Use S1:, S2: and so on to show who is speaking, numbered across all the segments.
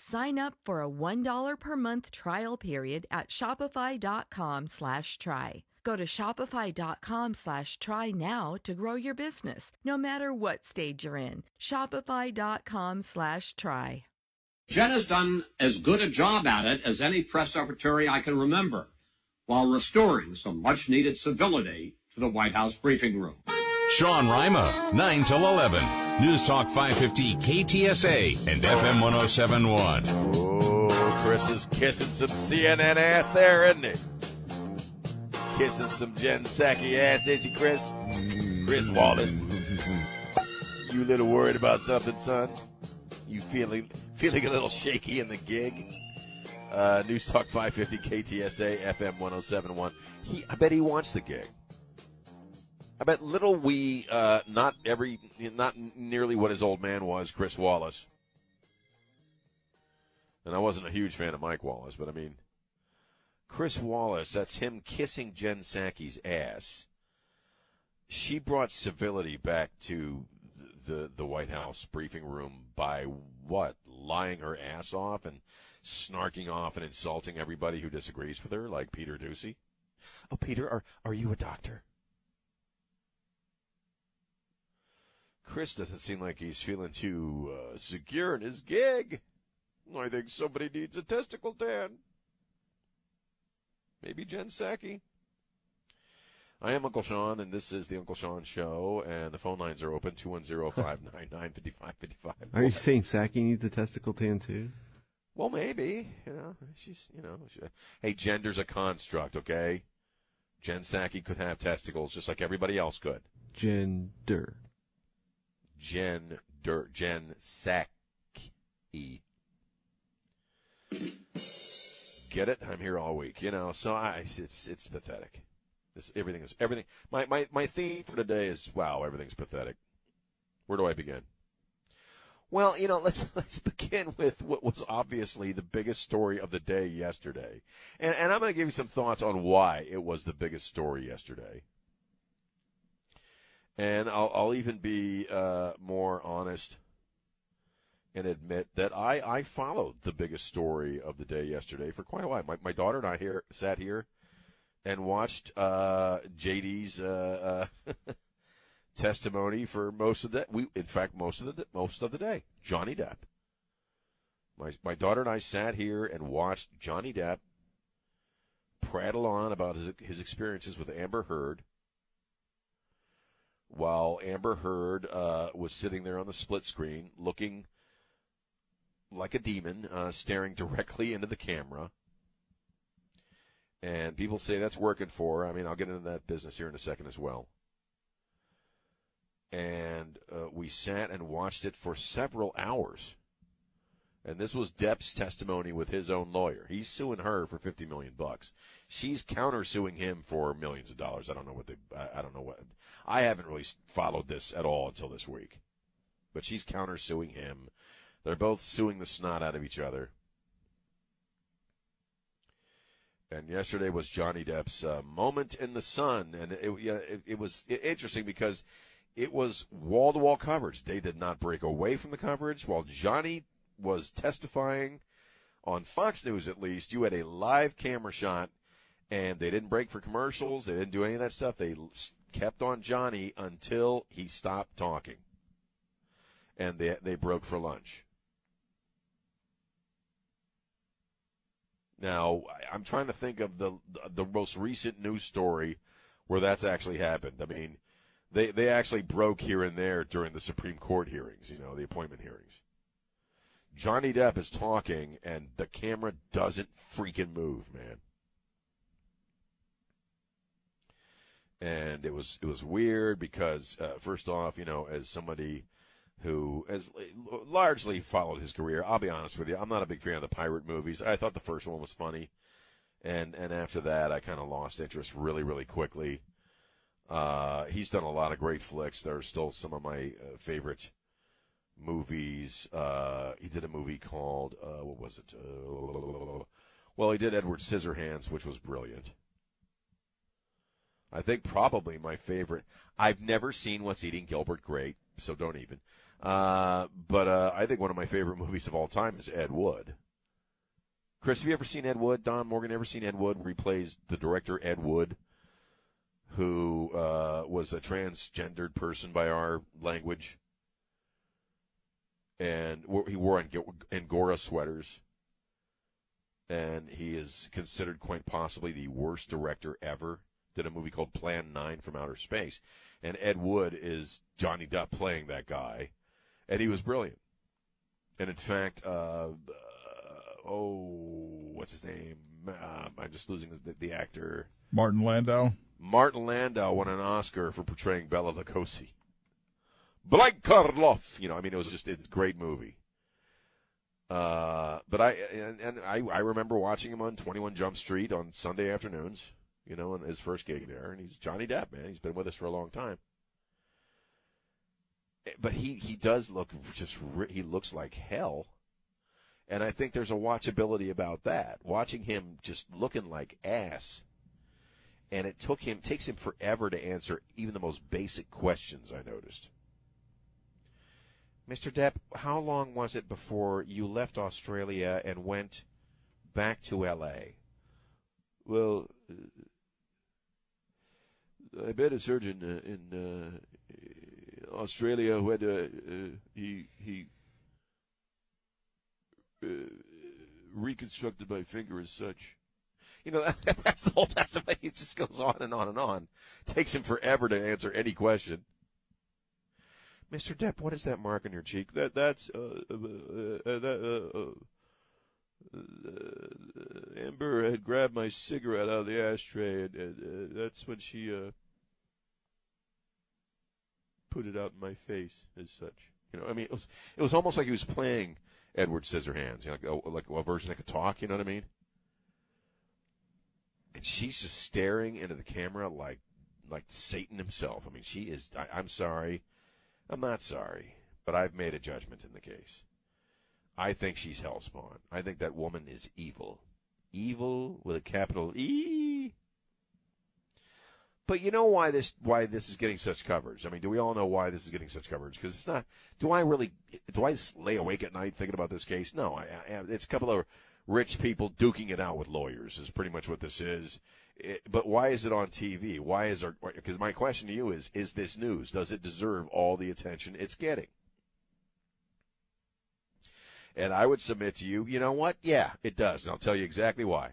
S1: Sign up for a $1 per month trial period at shopify.com slash try. Go to shopify.com slash try now to grow your business, no matter what stage you're in. Shopify.com slash try.
S2: Jen has done as good a job at it as any press secretary I can remember, while restoring some much needed civility to the White House briefing room.
S3: Sean Rima, 9 till 11. News Talk 550 KTSA and FM 1071.
S4: Oh, Chris is kissing some CNN ass there, isn't he? Kissing some Jen Psaki ass, is he, Chris? Chris Wallace. You a little worried about something, son? You feeling feeling a little shaky in the gig? Uh, News Talk 550 KTSA FM 1071. He, I bet he wants the gig. I bet little we, uh, not every, not nearly what his old man was, Chris Wallace. And I wasn't a huge fan of Mike Wallace, but I mean, Chris Wallace, that's him kissing Jen Psaki's ass. She brought civility back to the the White House briefing room by what? Lying her ass off and snarking off and insulting everybody who disagrees with her, like Peter Doocy. Oh, Peter, are are you a doctor? Chris doesn't seem like he's feeling too uh, secure in his gig. I think somebody needs a testicle tan. Maybe Jen Psaki. I am Uncle Sean, and this is the Uncle Sean Show, and the phone lines are open, 210-599-5555.
S5: Are you saying Psaki needs a testicle tan too?
S4: Well, maybe. You know, she's, you know, she, hey, gender's a construct, okay? Jen Psaki could have testicles just like everybody else could.
S5: Gender.
S4: Jen Dur, Jen Psaki. Get it? I'm here all week, you know. So I, it's it's pathetic. This everything is everything. My my my theme for today is wow, everything's pathetic. Where do I begin? Well, you know, let's let's begin with what was obviously the biggest story of the day yesterday, and and I'm going to give you some thoughts on why it was the biggest story yesterday. And I'll I'll even be uh, more honest and admit that I, I followed the biggest story of the day yesterday for quite a while. My, my daughter and I here sat here and watched uh, JD's uh, uh, testimony for most of the we in fact most of the most of the day. Johnny Depp. My my daughter and I sat here and watched Johnny Depp prattle on about his his experiences with Amber Heard while Amber Heard uh, was sitting there on the split screen looking like a demon, uh, staring directly into the camera. And people say that's working for her. I mean, I'll get into that business here in a second as well. And uh, we sat and watched it for several hours. And this was Depp's testimony with his own lawyer. He's suing her for 50 million bucks. She's countersuing him for millions of dollars. I don't know what they I, I don't know what I haven't really followed this at all until this week. But she's countersuing him. They're both suing the snot out of each other. And yesterday was Johnny Depp's uh, moment in the sun, and it, it, it was interesting because it was wall to wall coverage. They did not break away from the coverage while Johnny was testifying on Fox News. At least you had a live camera shot, and they didn't break for commercials. They didn't do any of that stuff. They kept on Johnny until he stopped talking, and they they broke for lunch. Now, I'm trying to think of the the most recent news story where that's actually happened. I mean, they they actually broke here and there during the Supreme Court hearings, you know, the appointment hearings. Johnny Depp is talking, and the camera doesn't freaking move, man. And it was it was weird because uh, first off, you know, as somebody who has largely followed his career, I'll be honest with you, I'm not a big fan of the pirate movies. I thought the first one was funny, and and after that, I kind of lost interest really really quickly. Uh, he's done a lot of great flicks. They're still some of my uh, favorite movies. Uh, he did a movie called uh, what was it? Uh, well, he did Edward Scissorhands, which was brilliant. I think probably my favorite. I've never seen What's Eating Gilbert Grape, so don't even. Uh, but uh, I think one of my favorite movies of all time is Ed Wood. Chris, have you ever seen Ed Wood? Don Morgan, ever seen Ed Wood? Where he plays the director Ed Wood, who uh, was a transgendered person by our language and he wore Angora sweaters. And he is considered quite possibly the worst director ever. Did a movie called Plan 9 from Outer Space. And Ed Wood is Johnny Depp playing that guy. And he was brilliant. And in fact, uh, uh, oh, what's his name? Uh, I'm just losing the, the actor.
S6: Martin Landau.
S4: Martin Landau won an Oscar for portraying Bela Lugosi. Blake Karloff. You know, I mean, it was just a great movie. Uh, but I and, and I I remember watching him on Twenty One Jump Street on Sunday afternoons. You know, on his first gig there, and he's Johnny Depp, man. He's been with us for a long time. Eh, but he he does look just he looks like hell, and I think there's a watchability about that. Watching him just looking like ass and it took him takes him forever to answer even the most basic questions I noticed. Mr. Depp, how long was it before you left Australia and went back to L.A.?
S7: Well, uh, I met a surgeon uh, in uh, Australia who had uh, he he uh, reconstructed my finger as such.
S4: You know, that's the whole testimony. It just goes on and on and on. It takes him forever to answer any question. Mr. Depp, what is that mark on your cheek?
S7: That that's uh, uh, uh, uh that uh, uh, Amber had grabbed my cigarette out of the ashtray, and, that's when she put it out in my face as such.
S4: You know, I mean, it was it was almost like he was playing Edward Scissorhands, you know, like a, like a version that could talk. You know what I mean? And she's just staring into the camera like like Satan himself. I mean, she is. I, I'm sorry. I'm not sorry, but I've made a judgment in the case. I think she's hellspawn. I think that woman is evil. Evil with a capital E. But you know why this why this is getting such coverage? I mean, do we all know why this is getting such coverage? Because it's not. Do I really? Do I lay awake at night thinking about this case? No. I, I, it's a couple of rich people duking it out with lawyers. Is pretty much what this is. It, but why is it on TV? Why is our? Because my question to you is: Is this news? Does it deserve all the attention it's getting? And I would submit to you, you know what? Yeah, it does, and I'll tell you exactly why.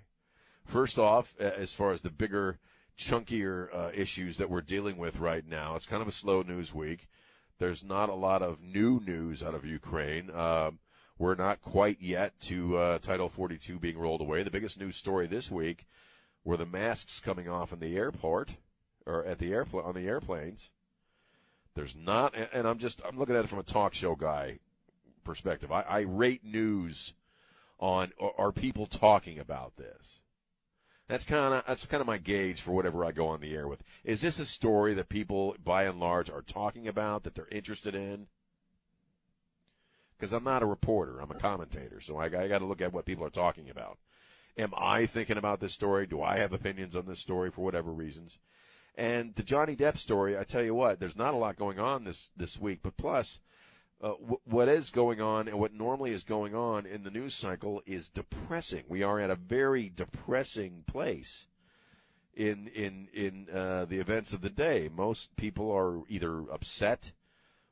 S4: First off, as far as the bigger, chunkier uh, issues that we're dealing with right now, it's kind of a slow news week. There's not a lot of new news out of Ukraine. Um, we're not quite yet to uh, Title 42 being rolled away. The biggest news story this week were the masks coming off in the airport or at the airplane on the airplanes. There's not, and I'm just I'm looking at it from a talk show guy perspective. I, I rate news on are people talking about this. That's kind of that's kind of my gauge for whatever I go on the air with. Is this a story that people, by and large, are talking about that they're interested in? Because I'm not a reporter, I'm a commentator, so I, I got to look at what people are talking about. Am I thinking about this story? Do I have opinions on this story for whatever reasons? And the Johnny Depp story, I tell you what, there's not a lot going on this this week, but plus, uh, w- what is going on and what normally is going on in the news cycle is depressing. We are at a very depressing place in in in uh, the events of the day. Most people are either upset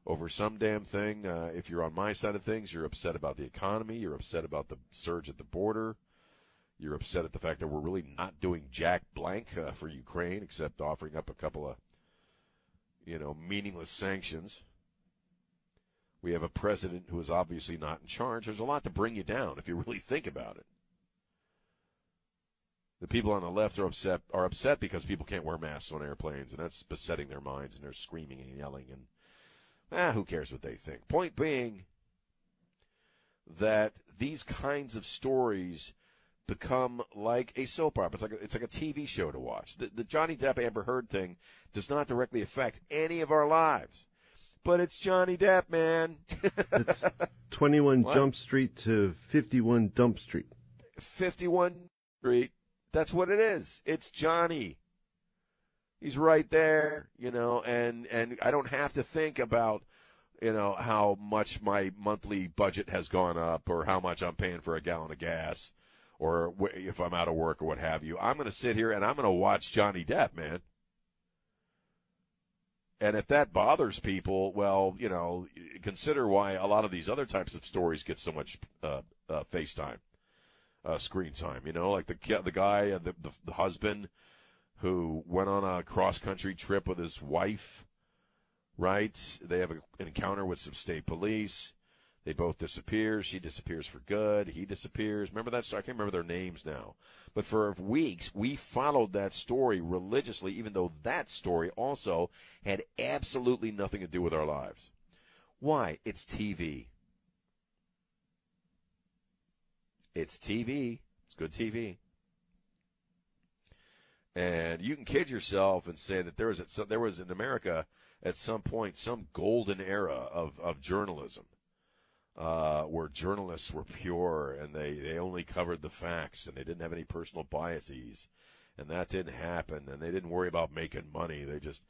S4: over some damn thing. Uh, if you're on my side of things, you're upset about the economy. You're upset about the surge at the border. You're upset at the fact that we're really not doing jack blank uh, for Ukraine, except offering up a couple of, you know, meaningless sanctions. We have a president who is obviously not in charge. There's a lot to bring you down if you really think about it. The people on the left are upset are upset because people can't wear masks on airplanes, and that's besetting their minds, and they're screaming and yelling, and ah, who cares what they think? Point being that these kinds of stories become like a soap opera. It's like a, it's like a TV show to watch. The, the Johnny Depp Amber Heard thing does not directly affect any of our lives, but it's Johnny Depp, man.
S5: It's 21
S4: What?
S5: Jump Street to 51 Dump Street.
S4: 51 Street. That's what it is. It's Johnny. He's right there, you know, and and I don't have to think about, you know, how much my monthly budget has gone up or how much I'm paying for a gallon of gas or if I'm out of work or what have you. I'm going to sit here and I'm going to watch Johnny Depp, man. And if that bothers people, well, you know, consider why a lot of these other types of stories get so much uh, uh, FaceTime uh, screen time. You know, like the the guy, uh, the, the the husband who went on a cross country trip with his wife. Right? They have a, an encounter with some state police. They both disappear. She disappears for good. He disappears. Remember that? story? I can't remember their names now. But for weeks, we followed that story religiously, even though that story also had absolutely nothing to do with our lives. Why? It's TV. It's TV. It's good TV. And you can kid yourself and say that there was there was in America at some point some golden era of, of journalism, uh, where journalists were pure and they, they only covered the facts and they didn't have any personal biases, and that didn't happen and they didn't worry about making money. They just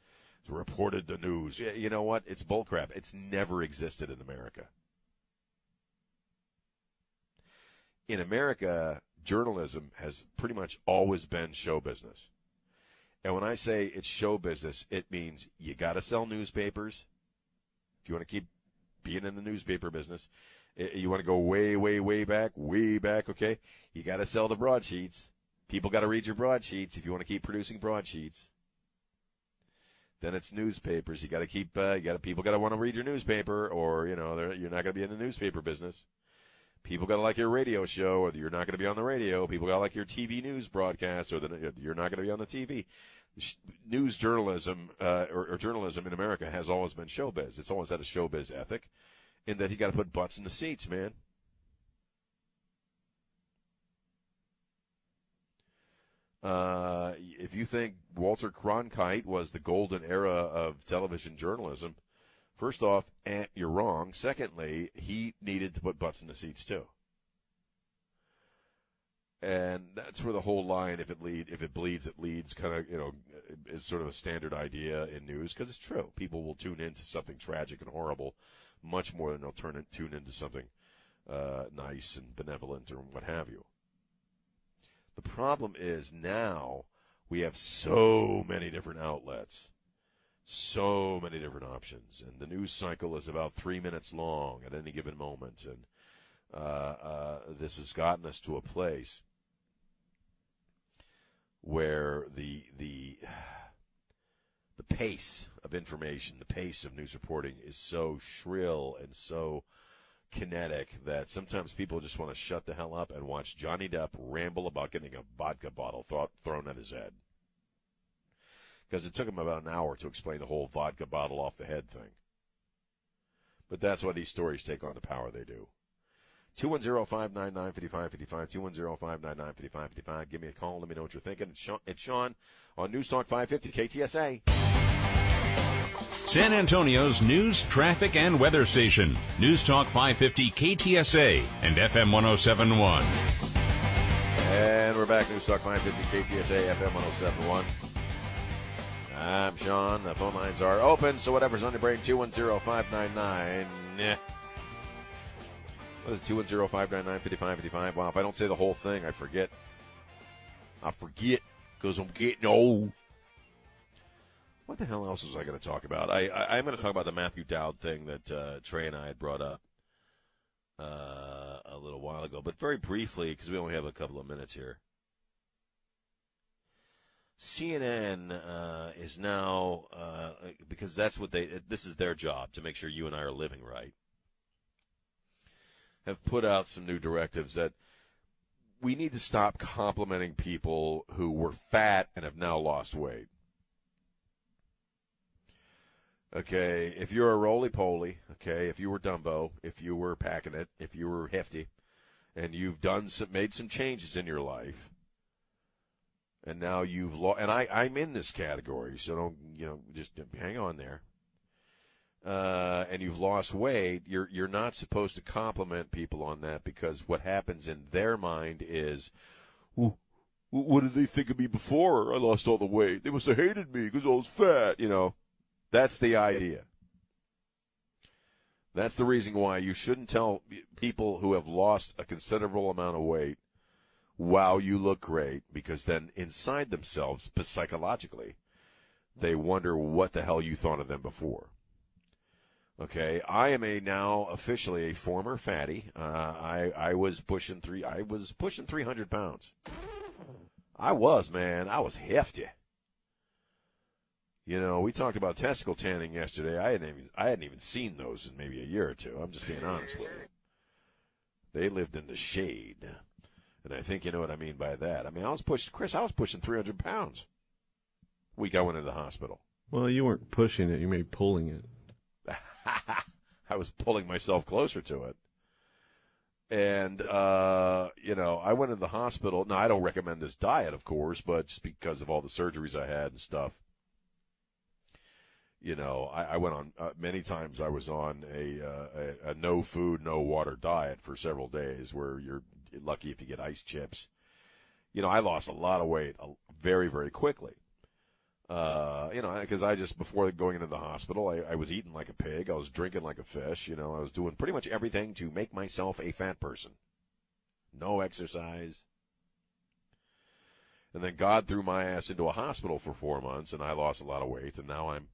S4: reported the news. You know what? It's bullcrap. It's never existed in America. in America, journalism has pretty much always been show business. And when I say it's show business, it means you got to sell newspapers. If you want to keep being in the newspaper business, you want to go way, way, way back, way back, okay? You got to sell the broadsheets. People got to read your broadsheets if you want to keep producing broadsheets. Then it's newspapers. You got to keep, uh, you got to, people got to want to read your newspaper or, you know, you're not going to be in the newspaper business. People got to like your radio show, or you're not going to be on the radio. People got to like your TV news broadcast, or the, you're not going to be on the TV. News journalism uh, or, or journalism in America has always been showbiz. It's always had a showbiz ethic, in that you got to put butts in the seats, man. Uh, if you think Walter Cronkite was the golden era of television journalism, First off, eh, you're wrong. Secondly, he needed to put butts in the seats too. And that's where the whole line, if it lead, if it bleeds, it leads, kind of, you know, is sort of a standard idea in news because it's true. People will tune into something tragic and horrible much more than they'll turn it, tune into something uh, nice and benevolent or what have you. The problem is now we have so many different outlets so many different options, and the news cycle is about three minutes long at any given moment, and uh, uh, this has gotten us to a place where the the the pace of information, the pace of news reporting is so shrill and so kinetic that sometimes people just want to shut the hell up and watch Johnny Depp ramble about getting a vodka bottle thro- thrown at his head because it took him about an hour to explain the whole vodka bottle off the head thing. But that's why these stories take on the power they do. 210-599-5555, 210-599-5555. Give me a call. Let me know what you're thinking. It's Sean, it's Sean on News Talk 550 KTSA.
S3: San Antonio's news, traffic, and weather station. News Talk 550 KTSA and FM 1071.
S4: And we're back. News Talk 550 KTSA FM 1071. I'm Sean. The phone lines are open, so whatever's on your brain, 210-599. Yeah. What is it, 210-599-5555? Wow, if I don't say the whole thing, I forget. I forget because I'm getting old. What the hell else was I going to talk about? I, I, I'm going to talk about the Matthew Dowd thing that uh, Trey and I had brought up uh, a little while ago, but very briefly because we only have a couple of minutes here. CNN uh, is now uh, because that's what they. This is their job to make sure you and I are living right. Have put out some new directives that we need to stop complimenting people who were fat and have now lost weight. Okay, if you're a roly poly, okay, if you were Dumbo, if you were packing it, if you were hefty, and you've done some, made some changes in your life, and now you've lost, and I, I'm in this category, so don't, you know, just hang on there. Uh, and you've lost weight, you're you're not supposed to compliment people on that because what happens in their mind is, well, what did they think of me before I lost all the weight? They must have hated me because I was fat, you know. That's the idea. That's the reason why you shouldn't tell people who have lost a considerable amount of weight, wow, you look great, because then inside themselves, psychologically, they wonder what the hell you thought of them before. Okay, I am a now officially a former fatty. Uh, I I was pushing three. I was pushing three hundred pounds. I was man. I was hefty. You know, we talked about testicle tanning yesterday. I hadn't even I hadn't even seen those in maybe a year or two. I'm just being honest with you. They lived in the shade, and I think you know what I mean by that. I mean, I was pushing Chris. I was pushing 300 pounds. Week I went into the hospital.
S5: Well, you weren't pushing it; you may be pulling it.
S4: I was pulling myself closer to it. And, uh, you know, I went into the hospital. Now, I don't recommend this diet, of course, but just because of all the surgeries I had and stuff. You know, I, I went on uh, many times. I was on a, uh, a a no food, no water diet for several days, where you're lucky if you get ice chips. You know, I lost a lot of weight uh, very, very quickly. Uh, you know, because I just before going into the hospital, I, I was eating like a pig. I was drinking like a fish. You know, I was doing pretty much everything to make myself a fat person. No exercise. And then God threw my ass into a hospital for four months, and I lost a lot of weight. And now I'm,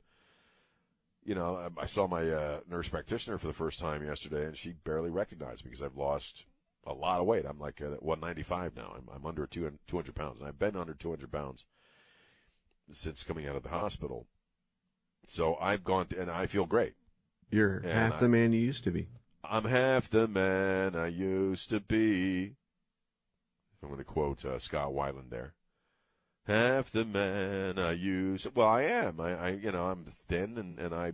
S4: you know, I, saw my uh, nurse practitioner for the first time yesterday, and she barely recognized me because I've lost a lot of weight. I'm like at 195 now. I'm, I'm under 200 pounds, and I've been under 200 pounds since coming out of the hospital. So I've gone to, and I feel great.
S5: You're
S4: And
S5: half
S4: I-
S5: the man you used to be.
S4: I'm half the man I used to be. I'm going to quote uh, Scott Weiland there. Half the man I used. Well, I am. I, I you know, I'm thin, and and I,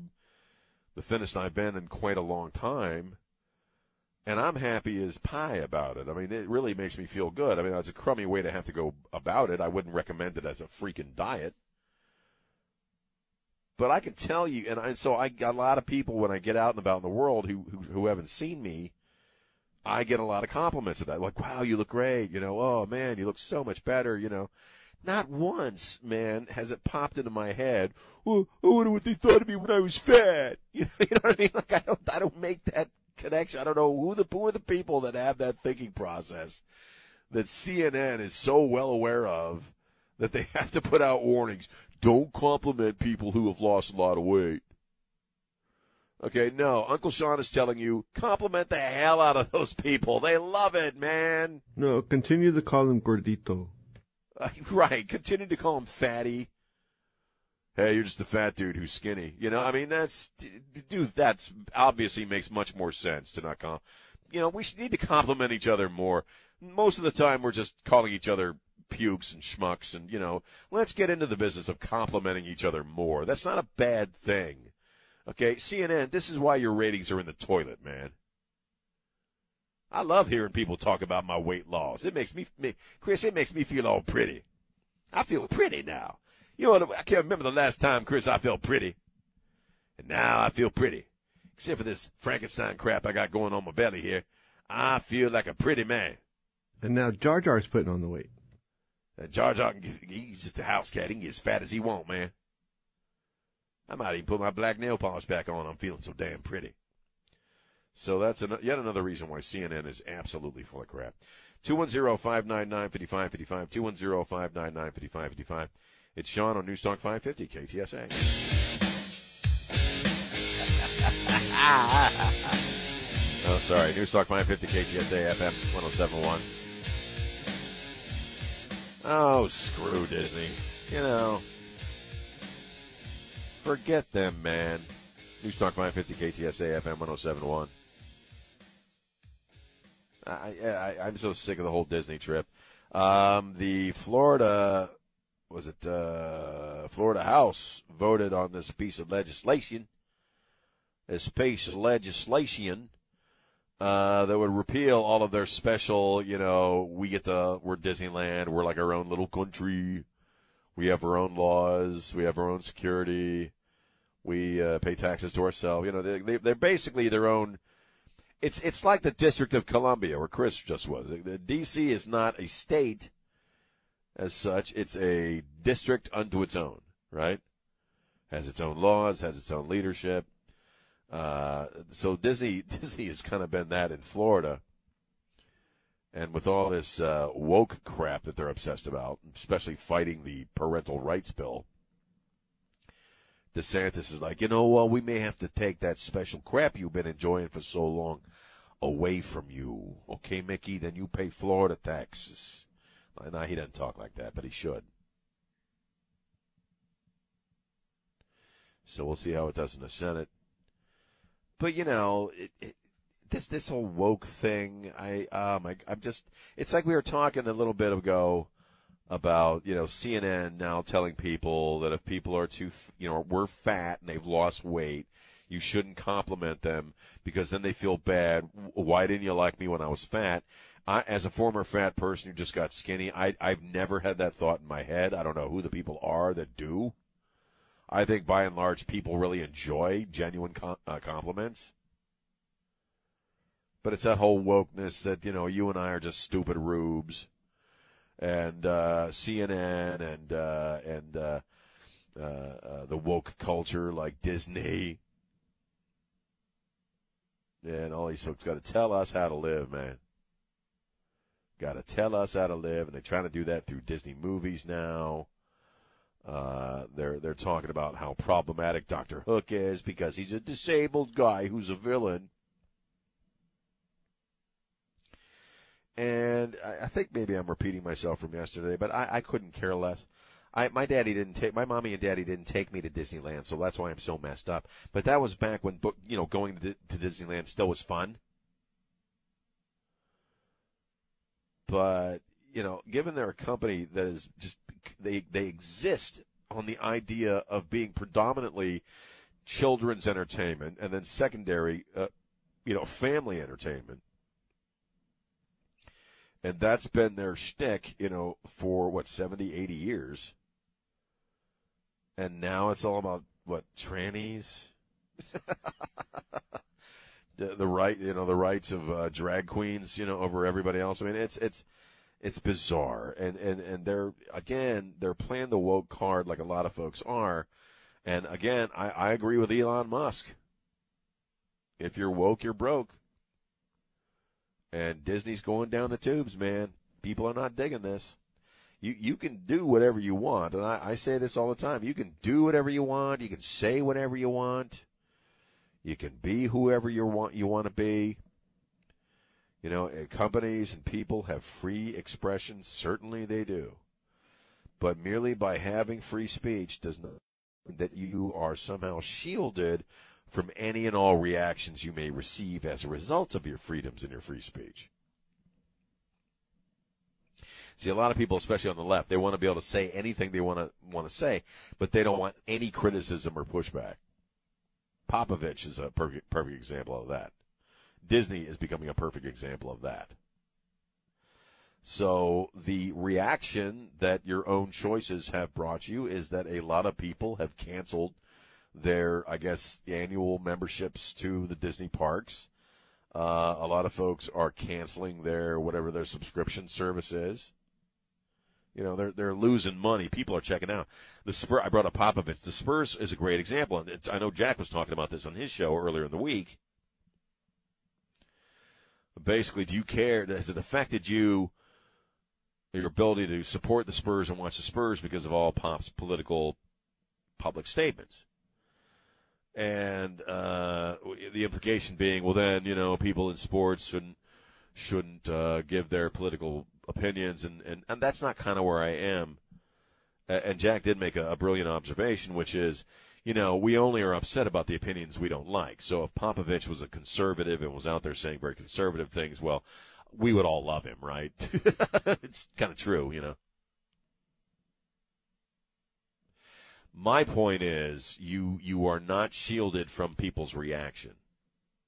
S4: the thinnest I've been in quite a long time. And I'm happy as pie about it. I mean, it really makes me feel good. I mean, it's a crummy way to have to go about it. I wouldn't recommend it as a freaking diet. But I can tell you, and, I, and so I got a lot of people when I get out and about in the world who, who who haven't seen me. I get a lot of compliments of that, like, "Wow, you look great," you know, "Oh man, you look so much better," you know. Not once, man, has it popped into my head. Oh, I wonder what they thought of me when I was fat. You know, you know what I mean? Like I don't, I don't make that connection. I don't know who the who are the people that have that thinking process that CNN is so well aware of that they have to put out warnings. Don't compliment people who have lost a lot of weight. Okay, no, Uncle Sean is telling you compliment the hell out of those people. They love it, man.
S5: No, continue to call him gordito.
S4: Uh, right, continue to call him fatty. Hey, you're just a fat dude who's skinny. You know, I mean, that's, dude, that's obviously makes much more sense to not call. You know, we need to compliment each other more. Most of the time, we're just calling each other pukes and schmucks, and you know, let's get into the business of complimenting each other more. That's not a bad thing. Okay, CNN, this is why your ratings are in the toilet, man. I love hearing people talk about my weight loss. It makes me, me Chris, it makes me feel all pretty. I feel pretty now. You know, I can't remember the last time, Chris, I felt pretty. And now I feel pretty. Except for this Frankenstein crap I got going on my belly here. I feel like a pretty man.
S5: And now Jar Jar's putting on the weight.
S4: And Jar Jar, can—he's just a house cat. He can get as fat as he want, man. I might even put my black nail polish back on. I'm feeling so damn pretty. So that's an, yet another reason why CNN is absolutely full of crap. 210-599-5555, 210-599-5555. It's Sean on Newstalk 550, KTSA. oh, sorry. Newstalk 550, KTSA, FM 1071. Oh, screw Disney. You know, forget them, man. Newstalk 550 KTSA FM 1071. I, I I'm so sick of the whole Disney trip. Um, the Florida was it uh, Florida House voted on this piece of legislation. This piece of legislation uh, that would repeal all of their special, you know, we get to, we're Disneyland, we're like our own little country. We have our own laws, we have our own security, we uh, pay taxes to ourselves. You know, they, they, they're basically their own. It's it's like the District of Columbia, where Chris just was. The D.C. is not a state as such; it's a district unto its own, right? Has its own laws, has its own leadership. Uh, so Disney Disney has kind of been that in Florida, and with all this uh, woke crap that they're obsessed about, especially fighting the parental rights bill. DeSantis is like, you know, well, we may have to take that special crap you've been enjoying for so long away from you. Okay, Mickey, then you pay Florida taxes. Now, he doesn't talk like that, but he should. So we'll see how it does in the Senate. But you know, it, it, this this whole woke thing, I um, I, I'm just, it's like we were talking a little bit ago about you know CNN now telling people that if people are too you know we're fat and they've lost weight, you shouldn't compliment them because then they feel bad. Why didn't you like me when I was fat? I, as a former fat person who just got skinny, I, I've never had that thought in my head. I don't know who the people are that do. I think by and large people really enjoy genuine com- uh, compliments. But it's that whole wokeness that you know you and I are just stupid rubes and uh, CNN and uh, and uh, uh, uh, the woke culture like Disney. And all these folks got to tell us how to live, man. Got to tell us how to live, and they're trying to do that through Disney movies now. Uh, they're they're talking about how problematic Doctor Hook is because he's a disabled guy who's a villain. And I, I think maybe I'm repeating myself from yesterday, but I, I couldn't care less. I, my daddy didn't take my mommy and daddy didn't take me to Disneyland, so that's why I'm so messed up. But that was back when you know going to, to Disneyland still was fun. But you know, given they're a company that is just they they exist on the idea of being predominantly children's entertainment and then secondary, uh, you know, family entertainment and that's been their shtick, you know, for what 70, 80 years. And now it's all about what trannies, the, the, right, you know, the rights of uh, drag queens, you know, over everybody else. I mean, it's it's it's bizarre, and and and they're again they're playing the woke card like a lot of folks are, and again I, I agree with Elon Musk. If you're woke, you're broke. And Disney's going down the tubes, man. People are not digging this. You you can do whatever you want, and I, I say this all the time. You can do whatever you want. You can say whatever you want. You can be whoever you want you want to be. You know, companies and people have free expression. Certainly they do. But merely by having free speech does not mean that you are somehow shielded from any and all reactions you may receive as a result of your freedoms and your free speech. See, a lot of people, especially on the left, they want to be able to say anything they want to want to say, but they don't want any criticism or pushback. Popovich is a perfect perfect example of that. Disney is becoming a perfect example of that. So the reaction that your own choices have brought you is that a lot of people have canceled their, I guess, annual memberships to the Disney parks. Uh, a lot of folks are canceling their whatever their subscription service is. You know, they're they're losing money. People are checking out. The Spurs. I brought up Popovich. The Spurs is a great example, and I know Jack was talking about this on his show earlier in the week. Basically, do you care? Has it affected you? Your ability to support the Spurs and watch the Spurs because of all Pop's political public statements and uh, the implication being, well, then you know, people in sports shouldn't shouldn't uh, give their political opinions, and, and, and that's not kind of where I am. And Jack did make a, a brilliant observation, which is, you know, we only are upset about the opinions we don't like. So if Popovich was a conservative and was out there saying very conservative things, well, we would all love him, right? it's kind of true, you know. My point is, you you are not shielded from people's reaction.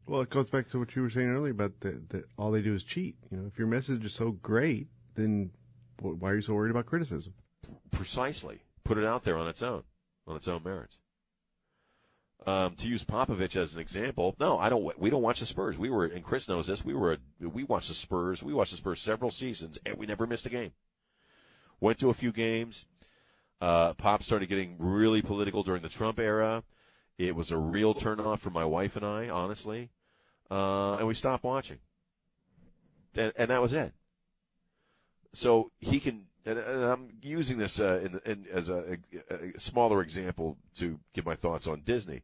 S5: Well, it goes back to what you were saying earlier about that that all they do is cheat. You know, if your message is so great, then why are you so worried about criticism?
S4: Precisely, put it out there on its own, on its own merits. Um, to use Popovich as an example, no, I don't. We don't watch the Spurs. We were, and Chris knows this. We were, we watched the Spurs. We watched the Spurs several seasons, and we never missed a game. Went to a few games. Uh, Pop started getting really political during the Trump era. It was a real turnoff for my wife and I, honestly, uh, and we stopped watching. And, and that was it. So he can, and, and I'm using this uh, in, in, as a, a, a smaller example to give my thoughts on Disney.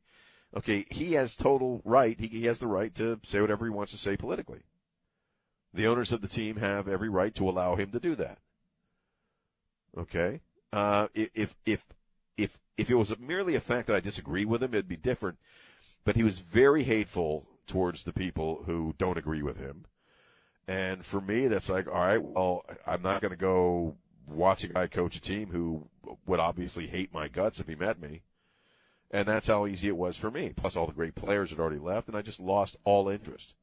S4: Okay, he has total right. He, he has the right to say whatever he wants to say politically. The owners of the team have every right to allow him to do that. Okay, uh, if if if if it was merely a fact that I disagree with him, it'd be different. But he was very hateful towards the people who don't agree with him. And for me, that's like, all right, well, I'm not going to go watch a guy coach a team who would obviously hate my guts if he met me. And that's how easy it was for me. Plus, all the great players had already left, and I just lost all interest.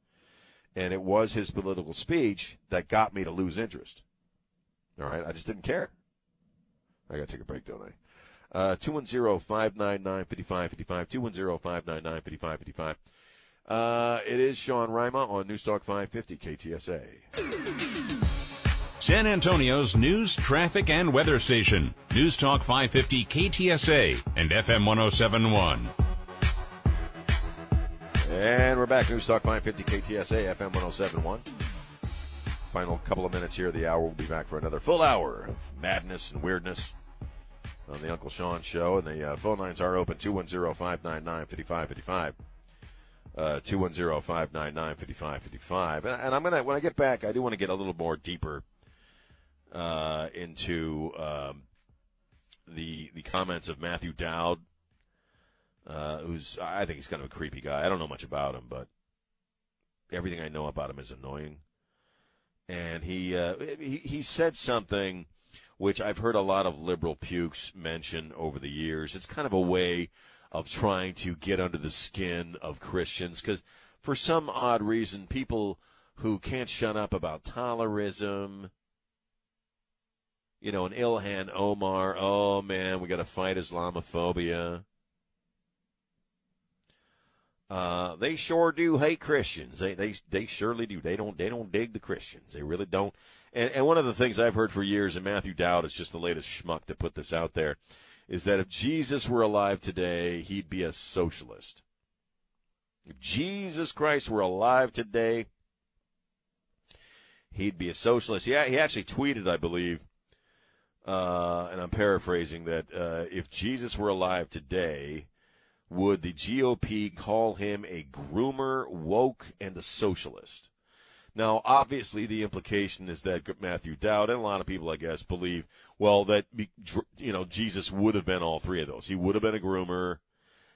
S4: And it was his political speech that got me to lose interest. All right, I just didn't care. I got to take a break, don't I? Uh, 210-599-5555, 210-599-5555. Uh, it is Sean Rima on Newstalk 550 KTSA.
S3: San Antonio's news, traffic, and weather station. News Talk 550 KTSA and FM 1071.
S4: And we're back. Newstalk 550 KTSA, FM 1071. Final couple of minutes here of the hour. We'll be back for another full hour of madness and weirdness on the Uncle Sean Show. And the uh, phone lines are open 210 599 5555. Uh, 210 599 5555. And I'm going to, when I get back, I do want to get a little more deeper uh, into um, the the comments of Matthew Dowd, uh, who's I think he's kind of a creepy guy. I don't know much about him, but everything I know about him is annoying. And he uh, he, he said something which I've heard a lot of liberal pukes mention over the years. It's kind of a way of trying to get under the skin of Christians because for some odd reason, people who can't shut up about tolerism you know, an Ilhan Omar, oh man, we got to fight Islamophobia. Uh, they sure do hate Christians. They, they, they surely do. They don't, they don't dig the Christians. They really don't. And, and one of the things I've heard for years, and Matthew Dowd is just the latest schmuck to put this out there, is that if Jesus were alive today, he'd be a socialist. If Jesus Christ were alive today, he'd be a socialist. Yeah, he actually tweeted, I believe, uh, and I'm paraphrasing that uh, if Jesus were alive today, would the GOP call him a groomer, woke, and a socialist? Now, obviously, the implication is that Matthew Dowd and a lot of people, I guess, believe, well, that you know Jesus would have been all three of those. He would have been a groomer,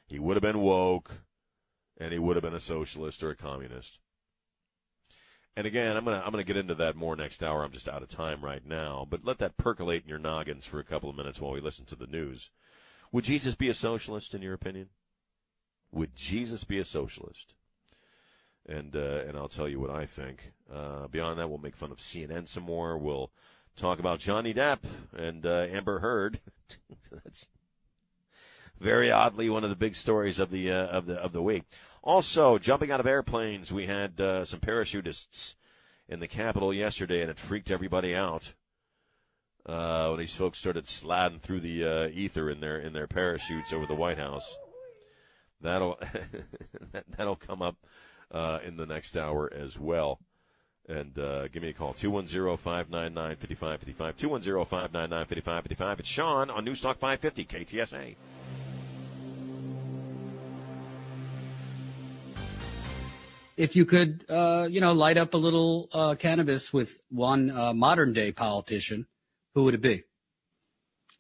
S4: he would have been woke, and he would have been a socialist or a communist. And again, I'm gonna I'm gonna get into that more next hour. I'm just out of time right now, but let that percolate in your noggins for a couple of minutes while we listen to the news. Would Jesus be a socialist in your opinion? Would Jesus be a socialist? And uh, and I'll tell you what I think. Uh, beyond that, we'll make fun of CNN some more. We'll talk about Johnny Depp and uh, Amber Heard. That's very oddly one of the big stories of the uh, of the of the week. Also, jumping out of airplanes, we had uh, some parachutists in the Capitol yesterday, and it freaked everybody out uh, when these folks started sliding through the uh, ether in their in their parachutes over the White House. That'll that'll come up uh, in the next hour as well. And uh, give me a call, 210-599-5555, 210-599-5555. It's Sean on Newstalk 550, KTSA.
S6: If you could, uh, you know, light up a little uh, cannabis with one uh, modern day politician, who would it be?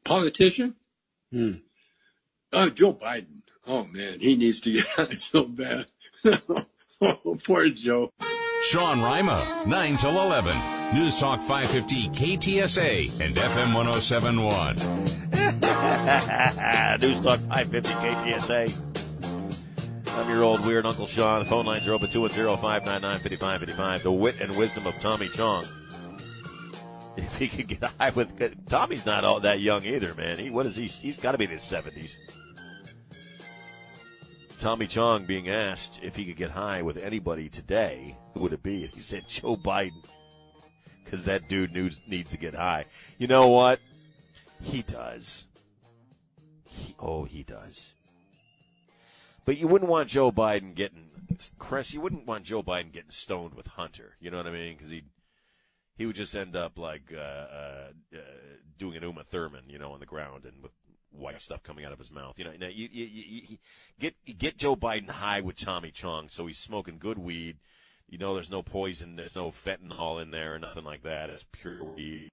S8: Politician?
S6: Hmm.
S8: Uh, Joe Biden. Oh man, he needs to get out so bad. oh, poor Joe.
S3: Sean Rima, 9 till 11. News Talk 550 KTSA and FM 1071.
S4: News Talk 550 KTSA. I'm your old weird Uncle Sean. The phone lines are open 210-599-5555. The wit and wisdom of Tommy Chong. If he could get high with Tommy's not all that young either, man. He what is he? He's got to be in his 70s. Tommy Chong being asked if he could get high with anybody today, who would it be? He said Joe Biden, because that dude needs, needs to get high. You know what? He does. He, oh, he does. But you wouldn't want Joe Biden getting, Chris, you wouldn't want Joe Biden getting stoned with Hunter. You know what I mean? Because he he would just end up like uh, uh, uh, doing an Uma Thurman, you know, on the ground and with white stuff coming out of his mouth. You know, now you, you, you, you get get Joe Biden high with Tommy Chong, so he's smoking good weed. You know, there's no poison, there's no fentanyl in there, or nothing like that. It's pure weed.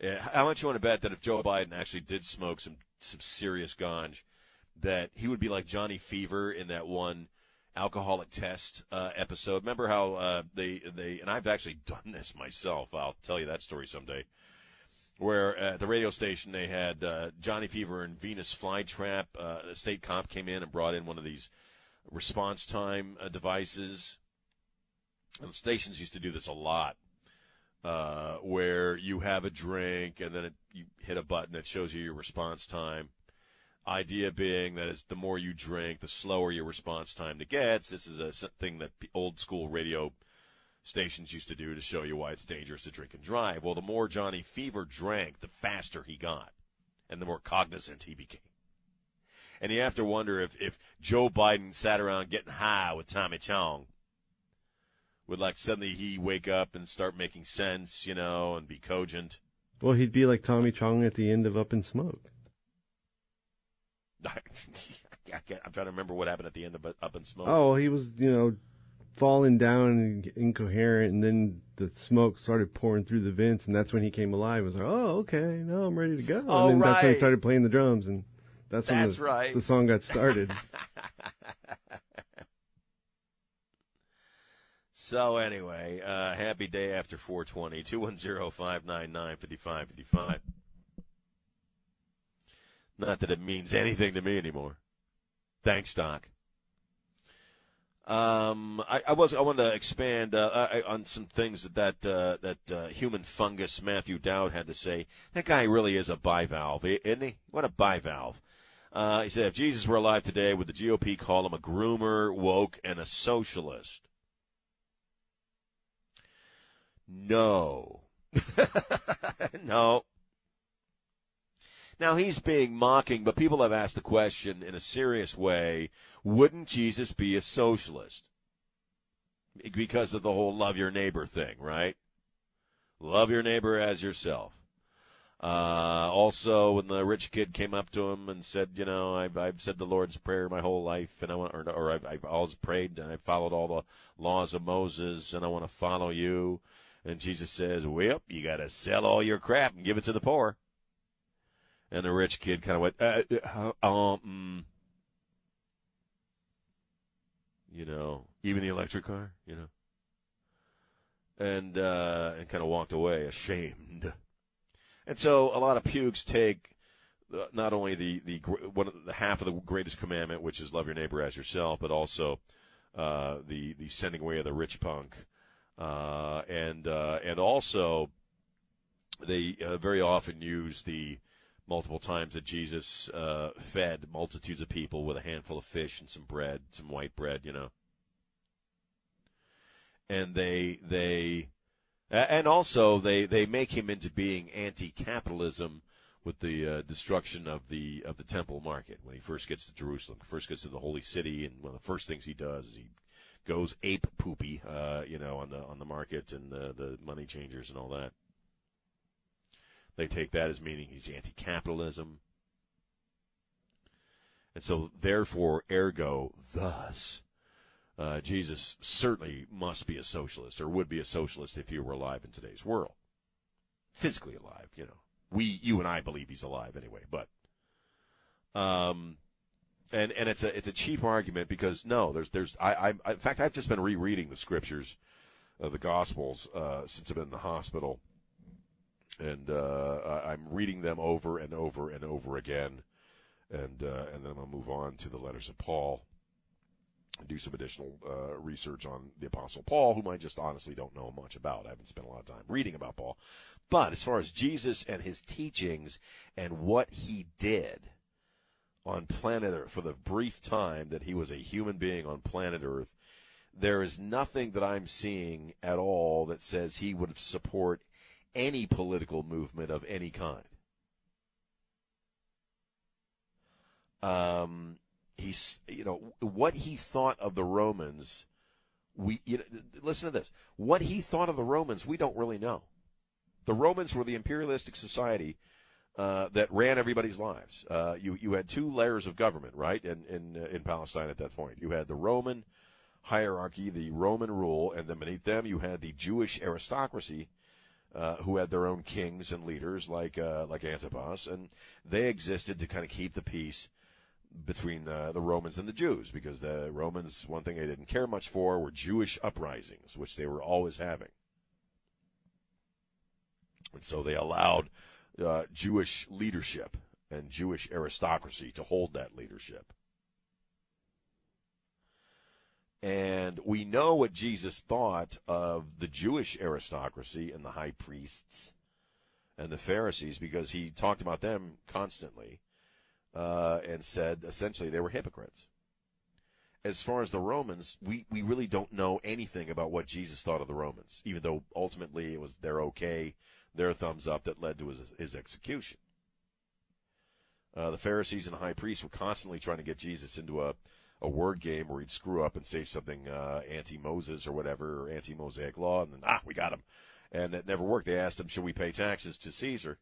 S4: Yeah, how much you want to bet that if Joe Biden actually did smoke some some serious ganj, that he would be like Johnny Fever in that one alcoholic test uh, episode? Remember how uh, they they and I've actually done this myself. I'll tell you that story someday where at the radio station they had uh, Johnny Fever and Venus flytrap. Uh, the state cop came in and brought in one of these response time uh, devices. And stations used to do this a lot, uh, where you have a drink and then it, you hit a button that shows you your response time. Idea being that the more you drink, the slower your response time to gets. This is a thing that old school radio stations used to do to show you why it's dangerous to drink and drive. Well, the more Johnny Fever drank, the faster he got, and the more cognizant he became. And you have to wonder if, if Joe Biden sat around getting high with Tommy Chong, would like suddenly he wake up and start making sense, you know, and be cogent.
S5: Well, he'd be like Tommy Chong at the end of Up in Smoke.
S4: I'm trying to remember what happened at the end of Up in Smoke.
S5: Oh, he was, you know, falling down and incoherent, and then the smoke started pouring through the vents, and that's when he came alive. It was like, oh, okay, now I'm ready to go.
S4: Oh,
S5: and then
S4: right.
S5: that's when he started playing the drums, and that's when
S4: That's
S5: the,
S4: right.
S5: the song got started.
S4: So anyway, uh, happy day after 420, 210-599-5555. Not that it means anything to me anymore. Thanks, Doc. Um, I, I was I wanted to expand uh, I, on some things that that uh, that uh, human fungus Matthew Dowd had to say. That guy really is a bivalve, isn't he? What a bivalve. Uh, he said, if Jesus were alive today, would the GOP call him a groomer, woke, and a socialist? No. no. Now he's being mocking, but people have asked the question in a serious way wouldn't Jesus be a socialist? Because of the whole love your neighbor thing, right? Love your neighbor as yourself. Uh, also, when the rich kid came up to him and said, "You know, I've, I've said the Lord's prayer my whole life, and I want, or, or I've, I've always prayed and I followed all the laws of Moses, and I want to follow you," and Jesus says, "Well, you got to sell all your crap and give it to the poor." And the rich kid kind of went, uh, uh, um, you know, even the electric car, you know, and uh, and kind of walked away ashamed. And so a lot of pukes take uh, not only the the one the half of the greatest commandment, which is love your neighbor as yourself, but also uh, the the sending away of the rich punk, uh, and uh, and also they uh, very often use the multiple times that Jesus uh, fed multitudes of people with a handful of fish and some bread, some white bread, you know. And they they and also they they make him into being anti-capitalism with the uh, destruction of the of the temple market when he first gets to Jerusalem, first gets to the holy city, and one of the first things he does is he goes ape poopy, uh, you know, on the on the market and the the money changers and all that. They take that as meaning he's anti-capitalism. And so, therefore, ergo, thus, uh, Jesus certainly must be a socialist, or would be a socialist if he were alive in today's world. Physically alive, you know. We, you and I believe he's alive anyway, but, um, and and it's a it's a cheap argument because no, there's there's I, I in fact I've just been rereading the scriptures, uh, the Gospels uh, since I've been in the hospital, and uh, I'm reading them over and over and over again, and uh, and then I'm gonna move on to the letters of Paul, and do some additional uh, research on the Apostle Paul, whom I just honestly don't know much about. I haven't spent a lot of time reading about Paul, but as far as Jesus and his teachings and what he did on planet Earth for the brief time that he was a human being on planet Earth, there is nothing that I'm seeing at all that says he would support any political movement of any kind. Um, he's, you know, what he thought of the Romans. We, you know, listen to this. What he thought of the Romans, we don't really know. The Romans were the imperialistic society uh, that ran everybody's lives. Uh, you you had two layers of government, right? In in uh, in Palestine at that point, you had the Roman hierarchy, the Roman rule, and then beneath them you had the Jewish aristocracy, uh, who had their own kings and leaders like uh, like Antipas, and they existed to kind of keep the peace between uh, the Romans and the Jews, because the Romans, one thing they didn't care much for were Jewish uprisings, which they were always having, and so they allowed uh, Jewish leadership and Jewish aristocracy to hold that leadership. And we know what Jesus thought of the Jewish aristocracy and the high priests and the Pharisees because he talked about them constantly uh, and said essentially they were hypocrites. As far as the Romans, we, we really don't know anything about what Jesus thought of the Romans, even though ultimately it was their okay, their thumbs up that led to his, his execution. Uh, the Pharisees and the high priests were constantly trying to get Jesus into a, a word game where he'd screw up and say something uh, anti Moses or whatever, or anti Mosaic law, and then, ah, we got him. And it never worked. They asked him, should we pay taxes to Caesar?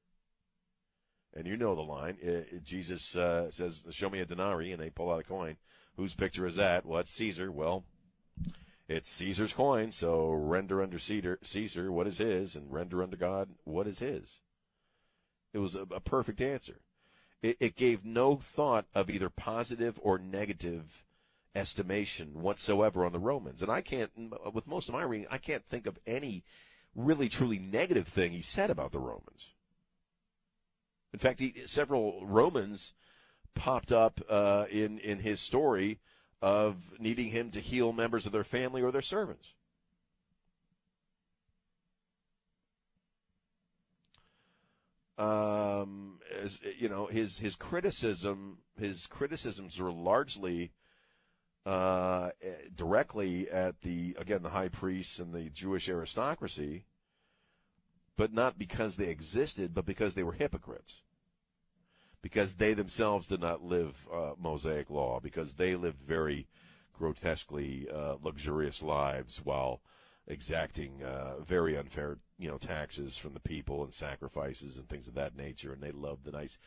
S4: And you know the line. It, it, Jesus uh, says, show me a denarii, and they pull out a coin. Whose picture is that? Well, it's Caesar. Well, it's Caesar's coin, so render under Caesar, Caesar what is his, and render unto God what is his. It was a, a perfect answer. It, it gave no thought of either positive or negative estimation whatsoever on the Romans. And I can't, with most of my reading, I can't think of any really truly negative thing he said about the Romans. In fact, he, several Romans popped up uh, in in his story of needing him to heal members of their family or their servants. Um, as you know, his his criticism his criticisms were largely uh, directly at the again the high priests and the Jewish aristocracy, but not because they existed, but because they were hypocrites. Because they themselves did not live uh, Mosaic law, because they lived very grotesquely uh, luxurious lives while exacting uh, very unfair, you know, taxes from the people and sacrifices and things of that nature. And they loved the nice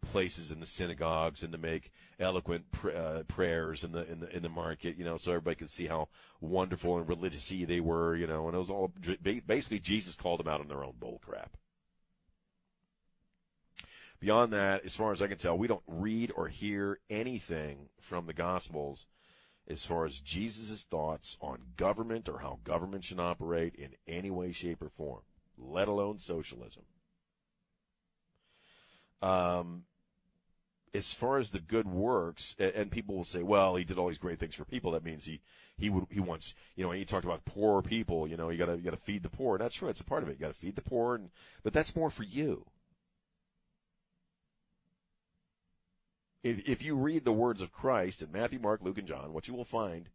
S4: places in the synagogues and to make eloquent pr- uh, prayers in the in the in the market, you know, so everybody could see how wonderful and religious they were, you know. And it was all basically Jesus called them out on their own bull crap. Beyond that, as far as I can tell, we don't read or hear anything from the Gospels as far as Jesus' thoughts on government or how government should operate in any way, shape, or form, let alone socialism. Um, as far as the good works, and people will say, "Well, he did all these great things for people." That means he he would he wants you know he talked about poor people. You know, you got to you got to feed the poor. That's true. It's a part of it. You got to feed the poor, and but that's more for you. If, if you read the words of Christ in Matthew, Mark, Luke, and John, what you will find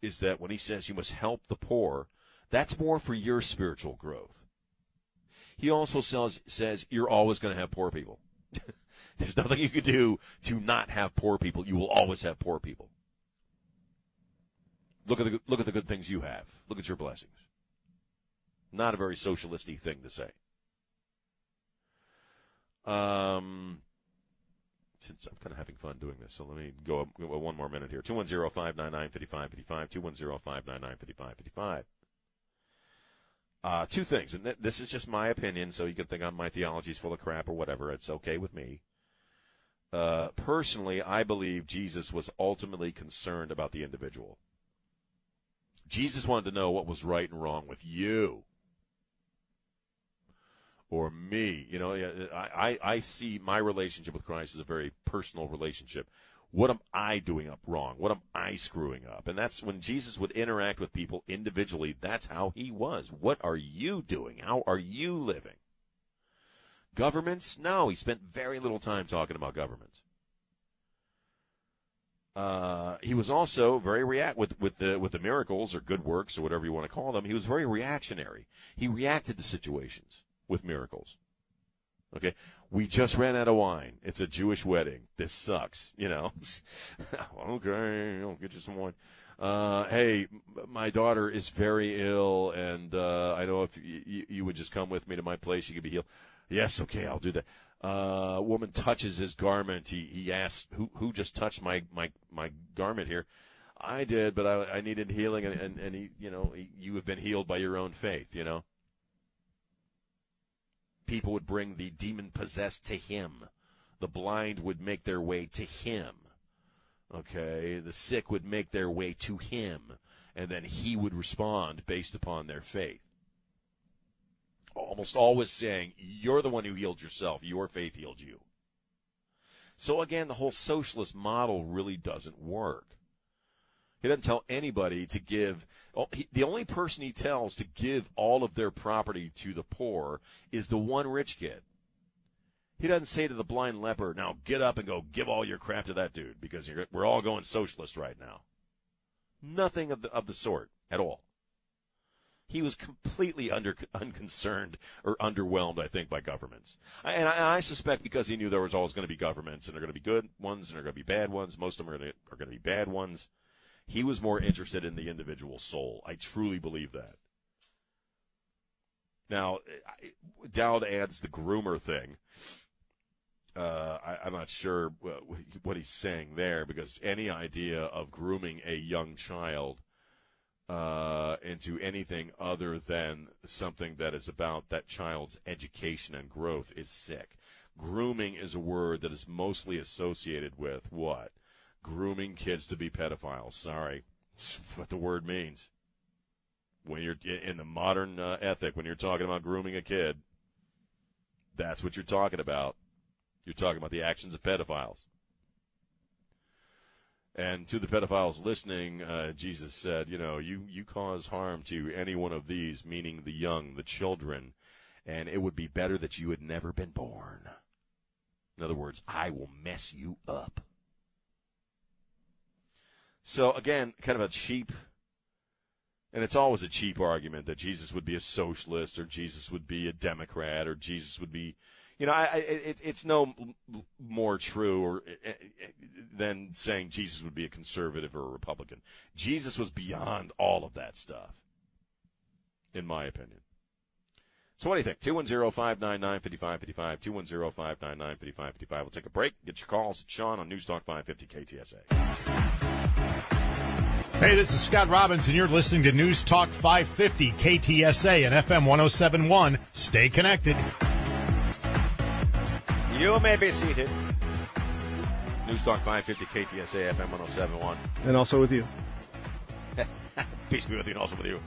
S4: is that when he says you must help the poor, that's more for your spiritual growth. He also says, says you're always going to have poor people. There's nothing you can do to not have poor people. You will always have poor people. Look at the look at the good things you have. Look at your blessings. Not a very socialistic thing to say. Um, since I'm kind of having fun doing this, so let me go, go one more minute here. 210 599 5555. 210 599 5555. Uh, two things, and th- this is just my opinion, so you can think on my theology is full of crap or whatever. It's okay with me. Uh, personally, I believe Jesus was ultimately concerned about the individual. Jesus wanted to know what was right and wrong with you or me. You know, I, I, see my relationship with Christ as a very personal relationship. What am I doing up wrong? What am I screwing up? And that's when Jesus would interact with people individually. That's how he was. What are you doing? How are you living? Governments? No, he spent very little time talking about governments. Uh, he was also very react with with the with the miracles or good works or whatever you want to call them. He was very reactionary. He reacted to situations with miracles. Okay, we just ran out of wine. It's a Jewish wedding. This sucks. You know. okay, I'll get you some wine. Uh, hey, my daughter is very ill, and uh, I know if you, you would just come with me to my place, she could be healed. Yes, okay, I'll do that. Uh, a woman touches his garment. He he asks, "Who who just touched my my my garment here?" I did, but I, I needed healing, and, and, and he, you know, he, you have been healed by your own faith. You know, people would bring the demon possessed to him. The blind would make their way to him. Okay, the sick would make their way to him, and then he would respond based upon their faith almost always saying, You're the one who healed yourself. Your faith healed you. So again, the whole socialist model really doesn't work. He doesn't tell anybody to give. Oh, the only person he tells to give all of their property to the poor is the one rich kid. He doesn't say to the blind leper, now get up and go give all your crap to that dude because we're all going socialist right now. Nothing of the, of the sort at all he was completely under, unconcerned or underwhelmed, I think, by governments. And I, I suspect because he knew there was always going to be governments, and they're going to be good ones, and they're going to be bad ones. Most of them are going, to, are going to be bad ones. He was more interested in the individual soul. I truly believe that. Now, Dowd adds the groomer thing. Uh, I, am not sure what he's saying there because any idea of grooming a young child uh, into anything other than something that is about that child's education and growth is sick. Grooming is a word that is mostly associated with what? Grooming kids to be pedophiles. Sorry. That's what the word means. When you're in the modern uh, ethic, when you're talking about grooming a kid, that's what you're talking about. You're talking about the actions of pedophiles. And to the pedophiles listening, uh, Jesus said, you know, you, you cause harm to any one of these, meaning the young, the children, and it would be better that you had never been born. In other words, I will mess you up. So again, kind of a cheap, and it's always a cheap argument that Jesus would be a socialist or Jesus would be a Democrat or Jesus would be you know, I, I it, it's no more true or eh, eh, than saying Jesus would be a conservative or a Republican. Jesus was beyond all of that stuff, in my opinion. So what do you think? 210-599-5555, 210-599-5555. We'll take a break. Get your calls. Sean on News Talk 550 KTSA.
S9: Hey, this is Scott Robbins, and you're listening to News Talk 550 KTSA and FM 1071. Stay connected.
S4: You may be seated. News Talk 550 KTSA FM 1071.
S5: And also with you.
S4: Peace be with you and also with you.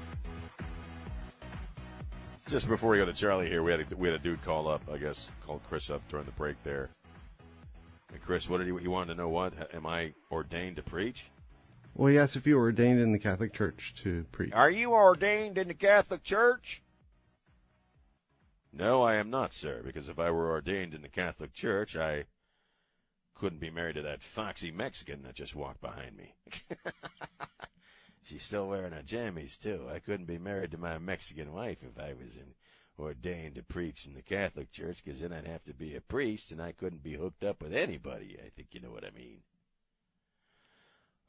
S4: Just before we go to Charlie here, we had a, we had a dude call up, I guess, called Chris up during the break there. And Chris, what did he, he wanted to know what? Am I ordained to preach?
S5: Well, he asked if you were ordained in the Catholic Church to preach.
S4: Are you ordained in the Catholic Church? No, I am not, sir, because if I were ordained in the Catholic Church, I couldn't be married to that foxy Mexican that just walked behind me. She's still wearing her jammies, too. I couldn't be married to my Mexican wife if I was in, ordained to preach in the Catholic Church, because then I'd have to be a priest, and I couldn't be hooked up with anybody. I think you know what I mean.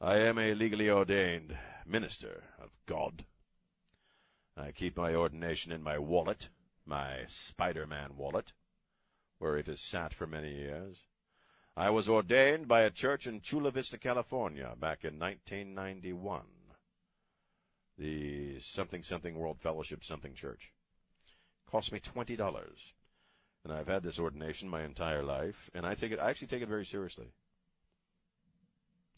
S4: I am a legally ordained minister of God. I keep my ordination in my wallet my Spider-Man wallet, where it has sat for many years. I was ordained by a church in Chula Vista, California, back in 1991. The something something World Fellowship something church. Cost me twenty dollars. and I've had this ordination my entire life, and I take it. I actually take it very seriously.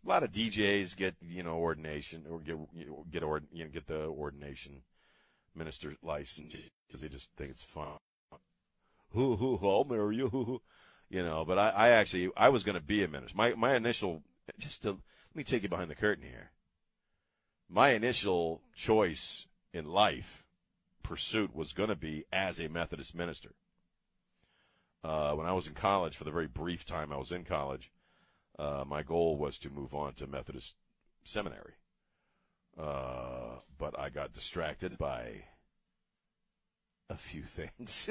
S4: A lot of DJs get you know ordination or get get ord, you know, get the ordination minister license because they just think it's fun. Hoo hoo, I'll marry you. You know, but I, I actually I was going to be a minister. My my initial just to, let me take you behind the curtain here. My initial choice in life pursuit was going to be as a Methodist minister. Uh, when I was in college, for the very brief time I was in college, uh, my goal was to move on to Methodist seminary. Uh, but I got distracted by a few things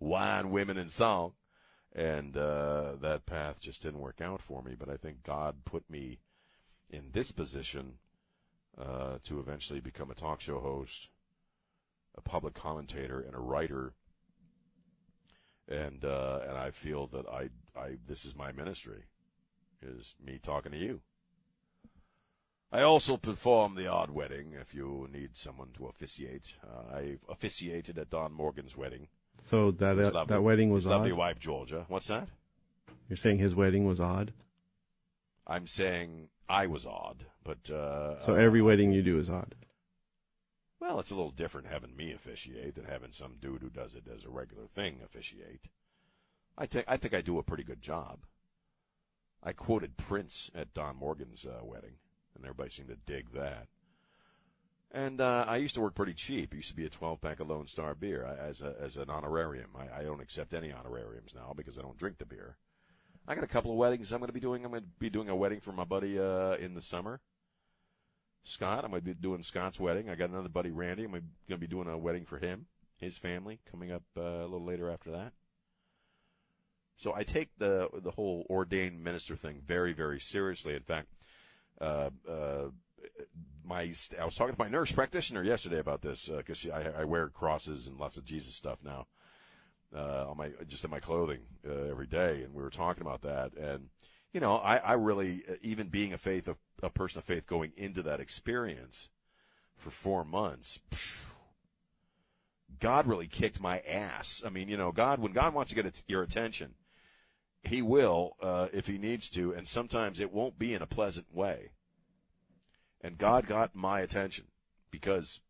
S4: wine, women, and song. And uh, that path just didn't work out for me. But I think God put me in this position uh, to eventually become a talk show host, a public commentator, and a writer. And uh, and I feel that I I this is my ministry, is me talking to you. I also perform the odd wedding if you need someone to officiate. Uh, I officiated at Don Morgan's wedding.
S5: So that uh,
S4: lovely-
S5: that wedding was
S4: his lovely wife Georgia. What's that?
S5: You're saying his wedding was odd.
S4: I'm saying I was odd, but uh,
S5: So
S4: uh,
S5: every wedding you do is odd.
S4: Well, it's a little different having me officiate than having some dude who does it as a regular thing officiate. I think I think I do a pretty good job. I quoted Prince at Don Morgan's uh, wedding, and everybody seemed to dig that. And uh, I used to work pretty cheap. It used to be a 12 pack of Lone Star beer as a, as an honorarium. I, I don't accept any honorariums now because I don't drink the beer. I got a couple of weddings I'm going to be doing. I'm going to be doing a wedding for my buddy uh, in the summer. Scott, I'm going to be doing Scott's wedding. I got another buddy, Randy. I'm going to be doing a wedding for him, his family, coming up uh, a little later after that. So I take the the whole ordained minister thing very, very seriously. In fact, uh, uh, my I was talking to my nurse practitioner yesterday about this because I, I wear crosses and lots of Jesus stuff now uh, on my just in my clothing uh, every day, and we were talking about that. And you know, I, I really even being a faith a, a person of faith going into that experience for four months. phew, God really kicked my ass. I mean, you know, God when God wants to get your attention, He will uh, if He needs to, and sometimes it won't be in a pleasant way. And God got my attention because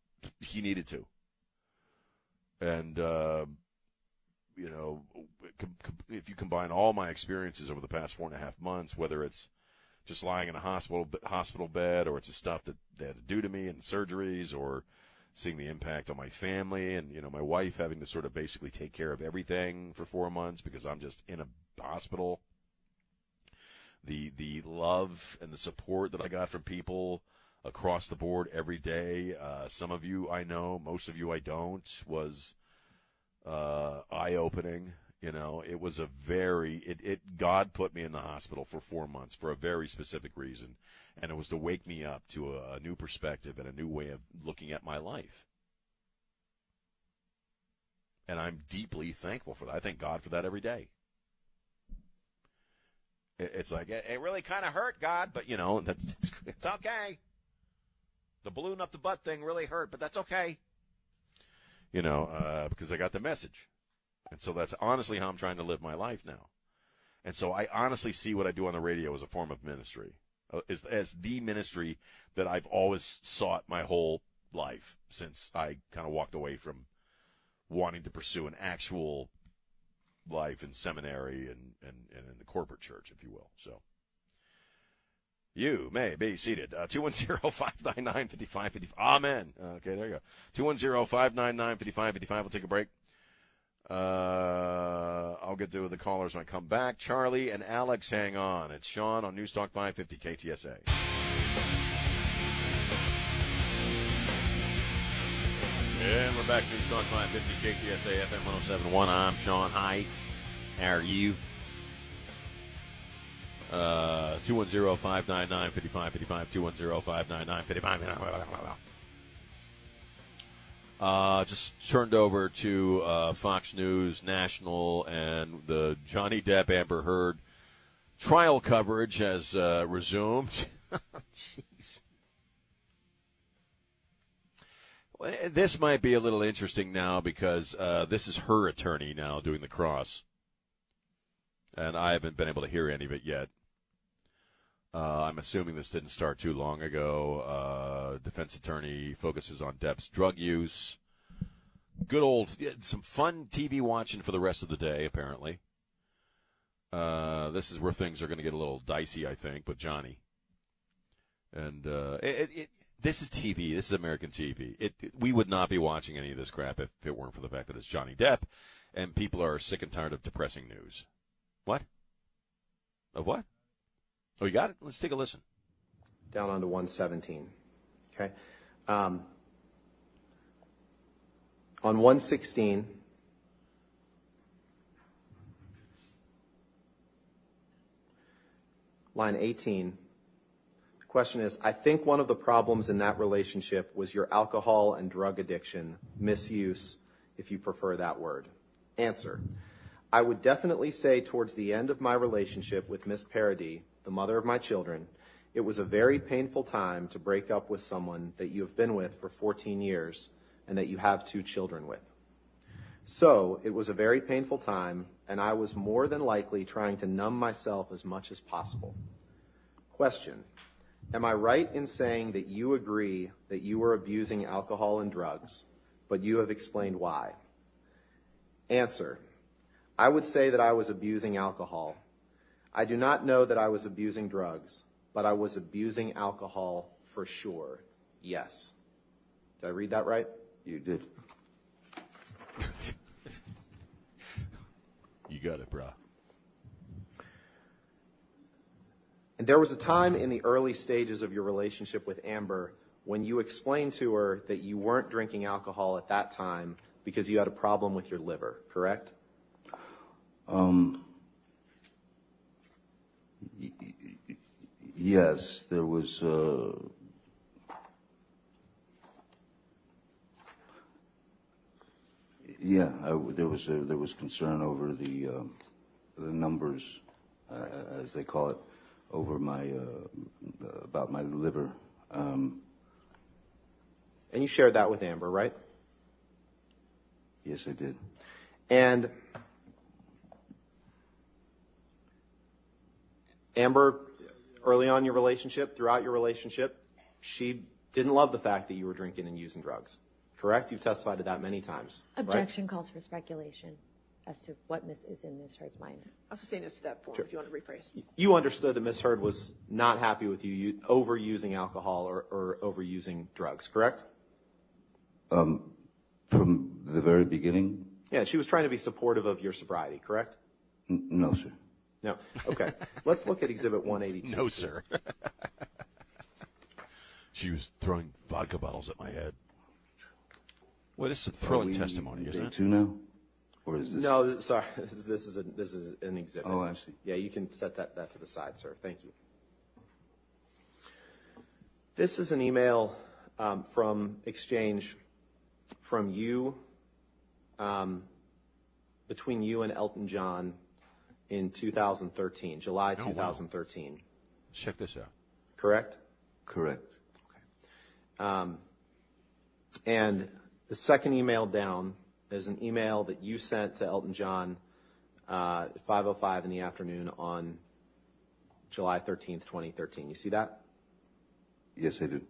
S4: He needed to. And uh, you know, if you combine all my experiences over the past four and a half months, whether it's just lying in a hospital hospital bed, or it's the stuff that they had to do to me and surgeries, or seeing the impact on my family, and you know, my wife having to sort of basically take care of everything for four months because I'm just in a hospital. The the love and the support that I got from people across the board every day. Uh, some of you I know, most of you I don't. Was uh, eye opening. You know, it was a very it, it God put me in the hospital for four months for a very specific reason, and it was to wake me up to a, a new perspective and a new way of looking at my life. And I'm deeply thankful for that. I thank God for that every day. It, it's like it, it really kind of hurt God, but you know that's it's, it's okay. The balloon up the butt thing really hurt, but that's okay you know, uh, because I got the message. And so that's honestly how I'm trying to live my life now. And so I honestly see what I do on the radio as a form of ministry, uh, as, as the ministry that I've always sought my whole life since I kind of walked away from wanting to pursue an actual life in seminary and, and, and in the corporate church, if you will. So. You may be seated. Uh, 210-599-5555. Amen. Okay, there you go. 210-599-5555. We'll take a break. Uh, I'll get to the callers when I come back. Charlie and Alex, hang on. It's Sean on News Talk 550 KTSA. And we're back. To News Talk 550 KTSA FM 1071. I'm Sean. Hi. How are you? Uh, 210-599-5555, 210-599-5555. Uh, just turned over to uh, Fox News National and the Johnny Depp Amber Heard trial coverage has uh, resumed. This might be a little interesting now because uh, this is her attorney now doing the cross, and I haven't been able to hear any of it yet. Uh, I'm assuming this didn't start too long ago. Uh, defense attorney focuses on Depp's drug use. Good old, some fun TV watching for the rest of the day, apparently. Uh, this is where things are going to get a little dicey, I think, with Johnny. And uh, it, it, this is TV. This is American TV. It, it- we would not be watching any of this crap if it weren't for the fact that it's Johnny Depp, and people are sick and tired of depressing news. What? Of what? Oh, you got it. Let's take a listen.
S10: down onto 117. Okay. Um, on 116, line 18, the question is I think one of the problems in that relationship was your alcohol and drug addiction, misuse, if you prefer that word. Answer. I would definitely say towards the end of my relationship with Miss Paradis, the mother of my children, it was a very painful time to break up with someone that you have been with for 14 years and that you have two children with. So it was a very painful time, and I was more than likely trying to numb myself as much as possible. Question Am I right in saying that you agree that you were abusing alcohol and drugs, but you have explained why? Answer I would say that I was abusing alcohol. I do not know that I was abusing drugs, but I was abusing alcohol for sure. Yes. Did I read that right?
S11: You did.
S4: You got it, brah.
S10: And there was a time in the early stages of your relationship with Amber when you explained to her that you weren't drinking alcohol at that time because you had a problem with your liver, correct?
S11: Um, yes, there was. Uh, yeah, there was a, there was concern over the um, the numbers, uh, as they call it, over my uh, about my liver. Um,
S10: And you shared that with Amber, right?
S11: yes, I did.
S10: And Amber, early on in your relationship, throughout your relationship, she didn't love the fact that you were drinking and using drugs, correct? You've testified to that many times. right?
S12: Objection calls for speculation as to what Miss is in Miss Heard's mind.
S13: I'll sustain this to that form
S10: Sure.
S13: if you want to rephrase.
S10: You understood that Miss Heard was not happy with you, you overusing alcohol or, or overusing drugs, correct?
S11: Um, from the very beginning,
S10: Yeah, she was trying to be supportive of your sobriety, correct?
S11: N- no, sir.
S10: No. Okay. Let's look at Exhibit 182.
S4: No,
S10: please.
S4: sir. she was throwing vodka bottles at my head. Well, this is a thrilling testimony, isn't
S11: day
S4: it?
S11: Two now, or is this?
S10: No, th- sorry. This is, this is a, this is an exhibit.
S11: Oh, I see.
S10: Yeah, you can set that, that to the side, sir. Thank you. This is an email um, from exchange from you, um, between you and Elton John in 2013, July
S4: Oh, wow.
S10: 2013,
S4: Check this out.
S10: correct?
S11: Correct. Okay.
S10: Um, and the second email down is an email that you sent to Elton John uh, at 5:05 in the afternoon on July 13th, 2013. You see that?
S11: Yes, I do.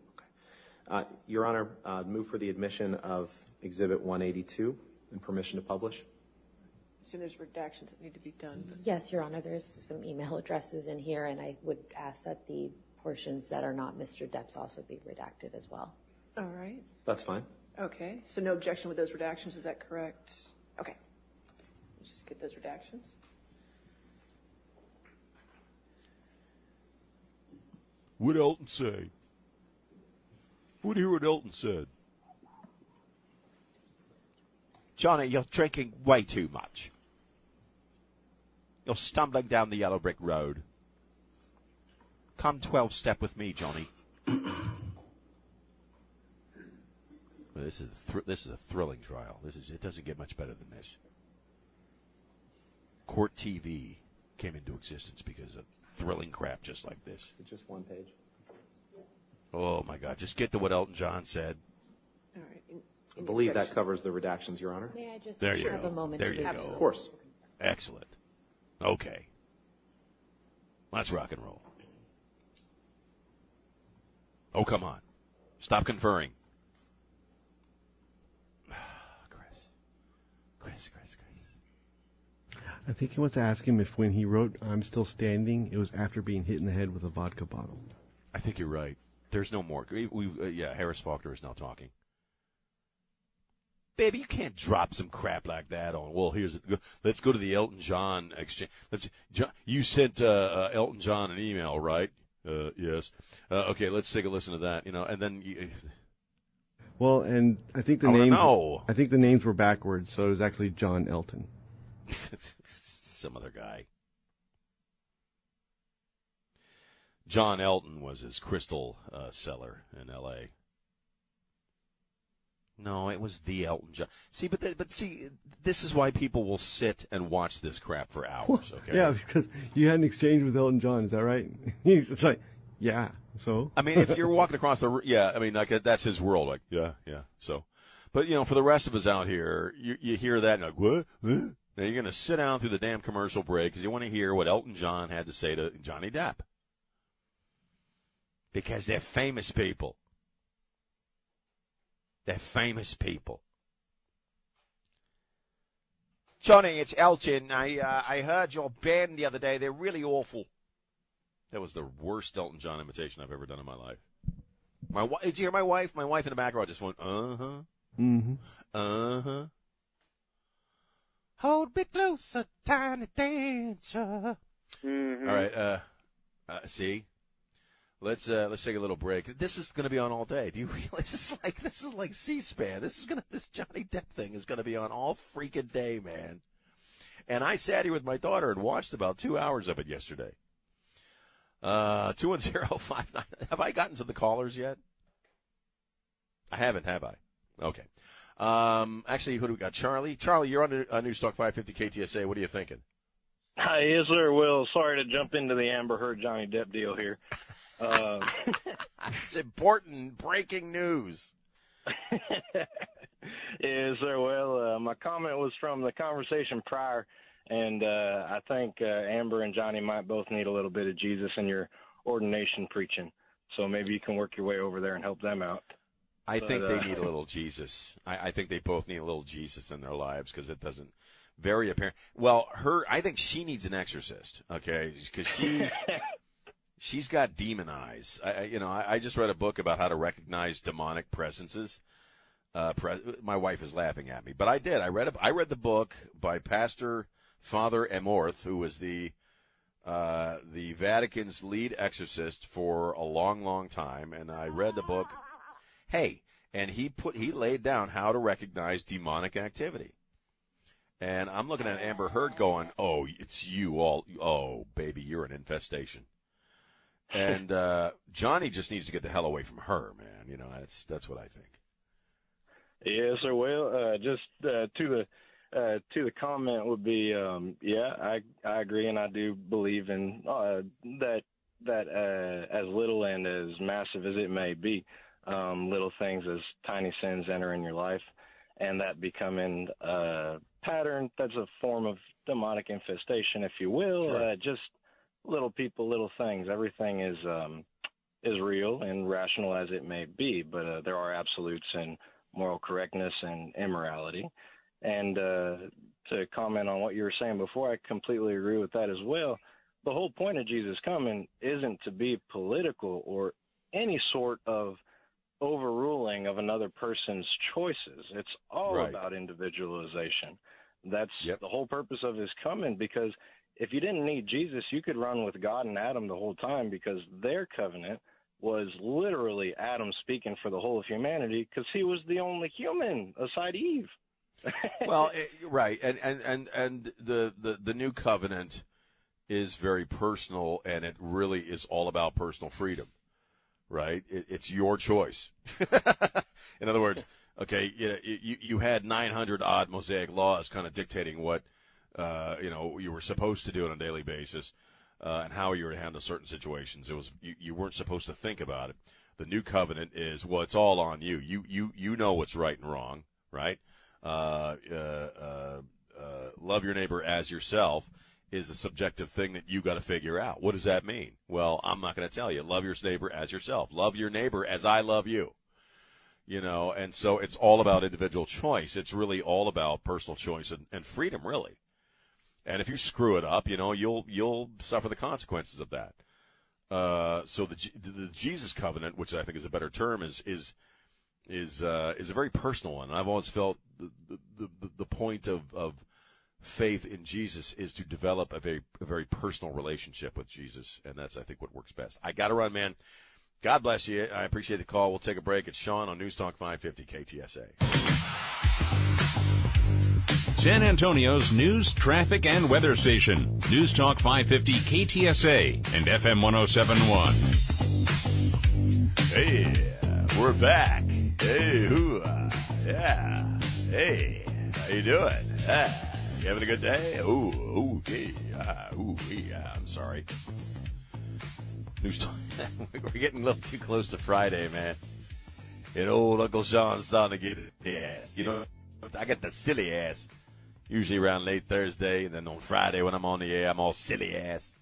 S10: Uh, Your Honor, uh, move for the admission of Exhibit 182 and permission to publish.
S13: Assume there's redactions that need to be done. but-
S12: Yes, Your Honor, there's some email addresses in here, and I would ask that the portions that are not Mr. Depp's also be redacted as well.
S13: All right.
S10: That's fine.
S13: Okay. So no objection with those redactions. Is that correct? Okay. Let's just get those redactions.
S7: What Elton say? What do you hear what Elton said?
S14: Johnny, you're drinking way too much. You're stumbling down the yellow brick road. Come 12 step with me, Johnny.
S4: Well, this is a thr- this is a thrilling trial. This is it doesn't get much better than this. Court TV came into existence because of thrilling crap just like this.
S10: Is it just one page?
S4: Oh my God! Just get to what Elton John said.
S13: All right. In-
S10: I
S13: in
S10: believe that
S13: objection.
S10: covers the redactions, Your Honor.
S12: May I just
S4: There you
S12: have
S4: go.
S12: a moment
S4: there
S12: to
S4: you
S12: review?
S4: go.
S10: Of course.
S4: Excellent. Okay. Let's rock and roll. Oh, come on. Stop conferring. Chris. Chris, Chris, Chris.
S5: I think he wants to ask him if when he wrote "I'm still standing," it was after being hit in the head with a vodka bottle.
S4: I think you're right. There's no more. We, we, uh, yeah, Harris Faulkner is now talking. Baby, you can't drop some crap like that on. Well, here's it. let's go to the Elton John exchange. Let's. John, you sent uh, uh, Elton John an email, right? Uh, yes. Uh, okay, let's take a listen to that. You know, and then you,
S5: Well, and I think the
S4: I
S5: names.
S4: know.
S5: I think the names were backwards, so it was actually John Elton.
S4: some other guy. John Elton was his crystal uh, seller in L.A. No, it was the Elton John. See, but th- but see, this is why people will sit and watch this crap for hours. Okay.
S5: Yeah, because you had an exchange with Elton John. Is that right? He's it's like, yeah. So
S4: I mean, if you're walking across the, yeah, I mean, like that's his world. Like, yeah, yeah. So, but you know, for the rest of us out here, you you hear that and like, what? Huh? Now you're gonna sit down through the damn commercial break because you want to hear what Elton John had to say to Johnny Depp. Because they're famous people. They're famous people.
S14: Johnny, it's Elton. I uh, I heard your band the other day. They're really awful.
S4: That was the worst Elton John imitation I've ever done in my life. My wife, did you hear my wife? My wife in the background just went, uh huh,
S5: hmm
S4: uh huh.
S14: Hold me closer, tiny dancer.
S4: All right, uh, uh, see, let's uh, let's take a little break. This is going to be on all day. Do you realize this is like this is like C-SPAN? This is gonna this Johnny Depp thing is going to be on all freaking day, man. And I sat here with my daughter and watched about two hours of it yesterday. Uh, two one zero five nine. Have I gotten to the callers yet? I haven't, have I? Okay. Um, actually, who do we got? Charlie. Charlie, you're on uh, News Talk 550 KTSA. What are you thinking?
S15: Hi, yes, sir. Well, sorry to jump into the Amber Heard Johnny Depp deal here. Um,
S4: it's important breaking news.
S15: yes, sir. Well, uh, my comment was from the conversation prior, and uh, I think uh, Amber and Johnny might both need a little bit of Jesus in your ordination preaching. So maybe you can work your way over there and help them out.
S4: I
S15: But,
S4: think
S15: uh,
S4: they need a little Jesus. I, I think they both need a little Jesus in their lives because it doesn't very apparent. Well, her, I think she needs an exorcist. Okay, because she she's got demon eyes. I, you know, I, I just read a book about how to recognize demonic presences. Uh, pre- my wife is laughing at me, but I did. I read a, I read the book by Pastor Father Amorth, who was the uh, the Vatican's lead exorcist for a long, long time, and I read the book. Hey, and he put he laid down how to recognize demonic activity. And I'm looking at Amber Heard going, "Oh, it's you all. Oh, baby, you're an infestation." And uh, Johnny just needs to get the hell away from her, man. You know, that's that's what I think.
S15: Yes, sir. Well, uh, just uh, to the uh, to the comment would be, um, yeah, I I agree, and I do believe in uh, that that uh, as little and as massive as it may be, um, little things as tiny sins enter in your life, and that becoming a pattern. That's a form of demonic infestation, if you will.
S4: Sure.
S15: Uh, just little people, little things. Everything is um, is real and rational as it may be, but uh, there are absolutes in moral correctness and immorality. And uh, to comment on what you were saying before, I completely agree with that as well. The whole point of Jesus coming isn't to be political or any sort of overruling of another person's choices. It's all
S4: Right.
S15: about individualization. That's the whole purpose of his coming because if you didn't need Jesus, you could run with God and Adam the whole time because their covenant was literally Adam speaking for the whole of humanity because he was the only human aside Eve.
S4: well, it, right, and and and and the, the the new covenant is very personal, and it really is all about personal freedom, right? It, it's your choice. In other words, okay, you, you you had 900 odd Mosaic laws, kind of dictating what uh, you know you were supposed to do on a daily basis, uh, and how you were to handle certain situations. It was you, you weren't supposed to think about it. The new covenant is well, it's all on you. You you you know what's right and wrong, right? Uh, uh, uh, uh, love your neighbor as yourself is a subjective thing that you got to figure out. What does that mean? Well, I'm not going to tell you. Love your neighbor as yourself. Love your neighbor as I love you. You know, and so it's all about individual choice. It's really all about personal choice and, and freedom, really. And if you screw it up, you know, you'll you'll suffer the consequences of that. Uh, so the the Jesus covenant, which I think is a better term, is is is uh, is a very personal one. I've always felt the the, the, the point of, of faith in Jesus is to develop a very a very personal relationship with Jesus, and that's I think what works best. I got to run, man. God bless you. I appreciate the call. We'll take a break. It's Sean on News Talk 550 KTSA.
S3: San Antonio's news, traffic, and weather station. News Talk 550 KTSA and FM 1071.
S4: Hey, we're back. Hey, hoo, yeah. Hey, how you doing? Ah, you having a good day? Ooh, okay. Ah, ooh, yeah. I'm sorry. News Talk. we're getting a little too close to Friday, man. And old Uncle Sean's starting to get ass. You know, I get the silly ass. Usually around late Thursday, and then on Friday when I'm on the air, I'm all silly ass.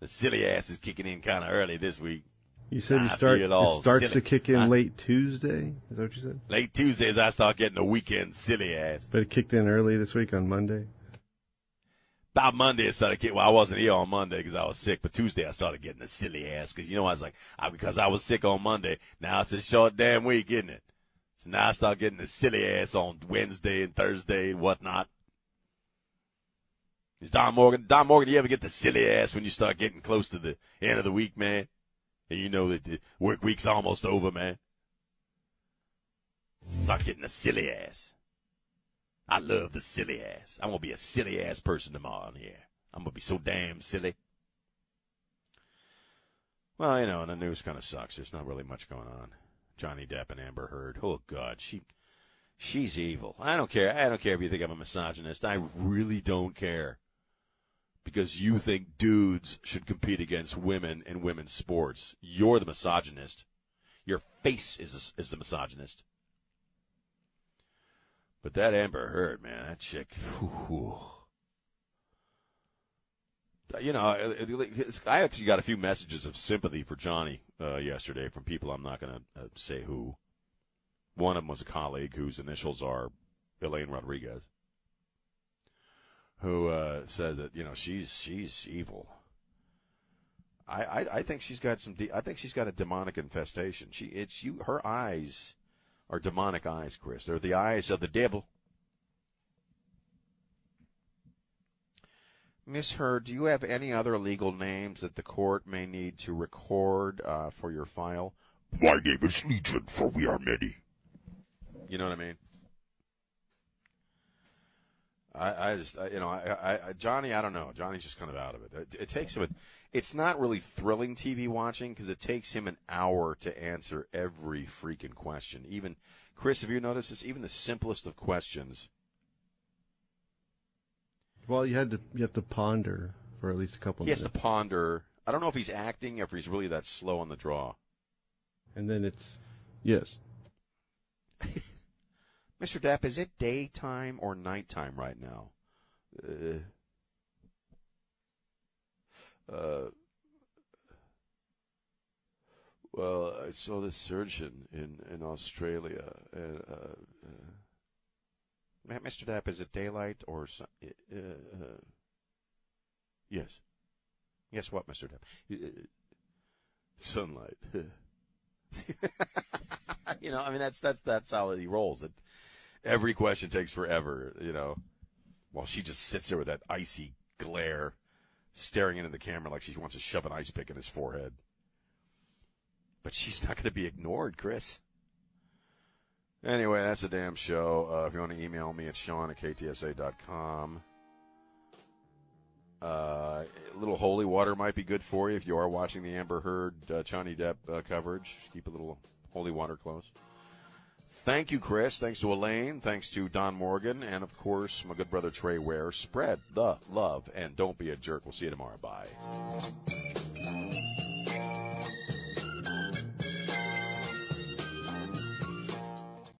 S4: The silly ass is kicking in kind of early this week.
S5: You said you start. It
S4: all
S5: starts
S4: silly.
S5: to kick in
S4: Huh?
S5: late Tuesday. Is that what you said?
S4: Late Tuesdays, I start getting the weekend silly ass.
S5: But it kicked in early this week on Monday.
S4: About Monday, it started getting. Well, I wasn't here on Monday because I was sick, but Tuesday I started getting the silly ass because you know I was like, I, because I was sick on Monday. Now it's a short damn week, isn't it? So now I start getting the silly ass on Wednesday and Thursday and whatnot. Is Don Morgan? Don Morgan, do you ever get the silly ass when you start getting close to the end of the week, man? And you know that the work week's almost over, man. Start getting the silly ass. I love the silly ass. I'm gonna be a silly ass person tomorrow the. I'm gonna be so damn silly. Well, you know, and the news kind of sucks. There's not really much going on. Johnny Depp and Amber Heard. Oh God, she, she's evil. I don't care. I don't care if you think I'm a misogynist. I really don't care. Because you think dudes should compete against women in women's sports. You're the misogynist. Your face is is the misogynist. But that Amber Heard, man, that chick. whew. You know, I actually got a few messages of sympathy for Johnny uh, yesterday from people I'm not going to uh, say who. One of them was a colleague whose initials are Elaine Rodriguez, who uh, said that you know she's she's evil. I, I, I think she's got some. De- I think she's got a demonic infestation. She it's you. Her eyes are demonic eyes, Chris. They're the eyes of the devil. Miss Heard, do you have any other legal names that the court may need to record uh, for your file? My name is Legion, for we are many. You know what I mean? I, I just, I, you know, I, I, Johnny, I don't know. Johnny's just kind of out of it. It, it takes him. A, it's not really thrilling TV watching because it takes him an hour to answer every freaking question. Even Chris, have you noticed this? Even the simplest of questions.
S5: Well, you had to you have to ponder for at least a couple
S4: He has to ponder. I don't know if he's acting or if he's really that slow on the draw.
S5: and then it's yes.
S4: Mr. Depp, is it daytime or nighttime right now? Uh, uh, well, I saw this surgeon in, in Australia. And, uh, uh, Mr. Depp, is it daylight or uh, uh, yes? Yes, what, Mr. Depp? Uh, sunlight. you know, I mean, that's that's that's how he rolls. It, every question takes forever. You know, while she just sits there with that icy glare, staring into the camera like she wants to shove an ice pick in his forehead. But she's not going to be ignored, Chris. Anyway, that's a damn show. Uh, if you want to email me, it's Sean at ktsa.com. Uh, a little holy water might be good for you if you are watching the Amber Heard uh, Johnny Depp uh, coverage. Keep a little holy water close. Thank you, Chris. Thanks to Elaine. Thanks to Don Morgan. And, of course, my good brother Trey Ware. Spread the love and don't be a jerk. We'll see you tomorrow. Bye.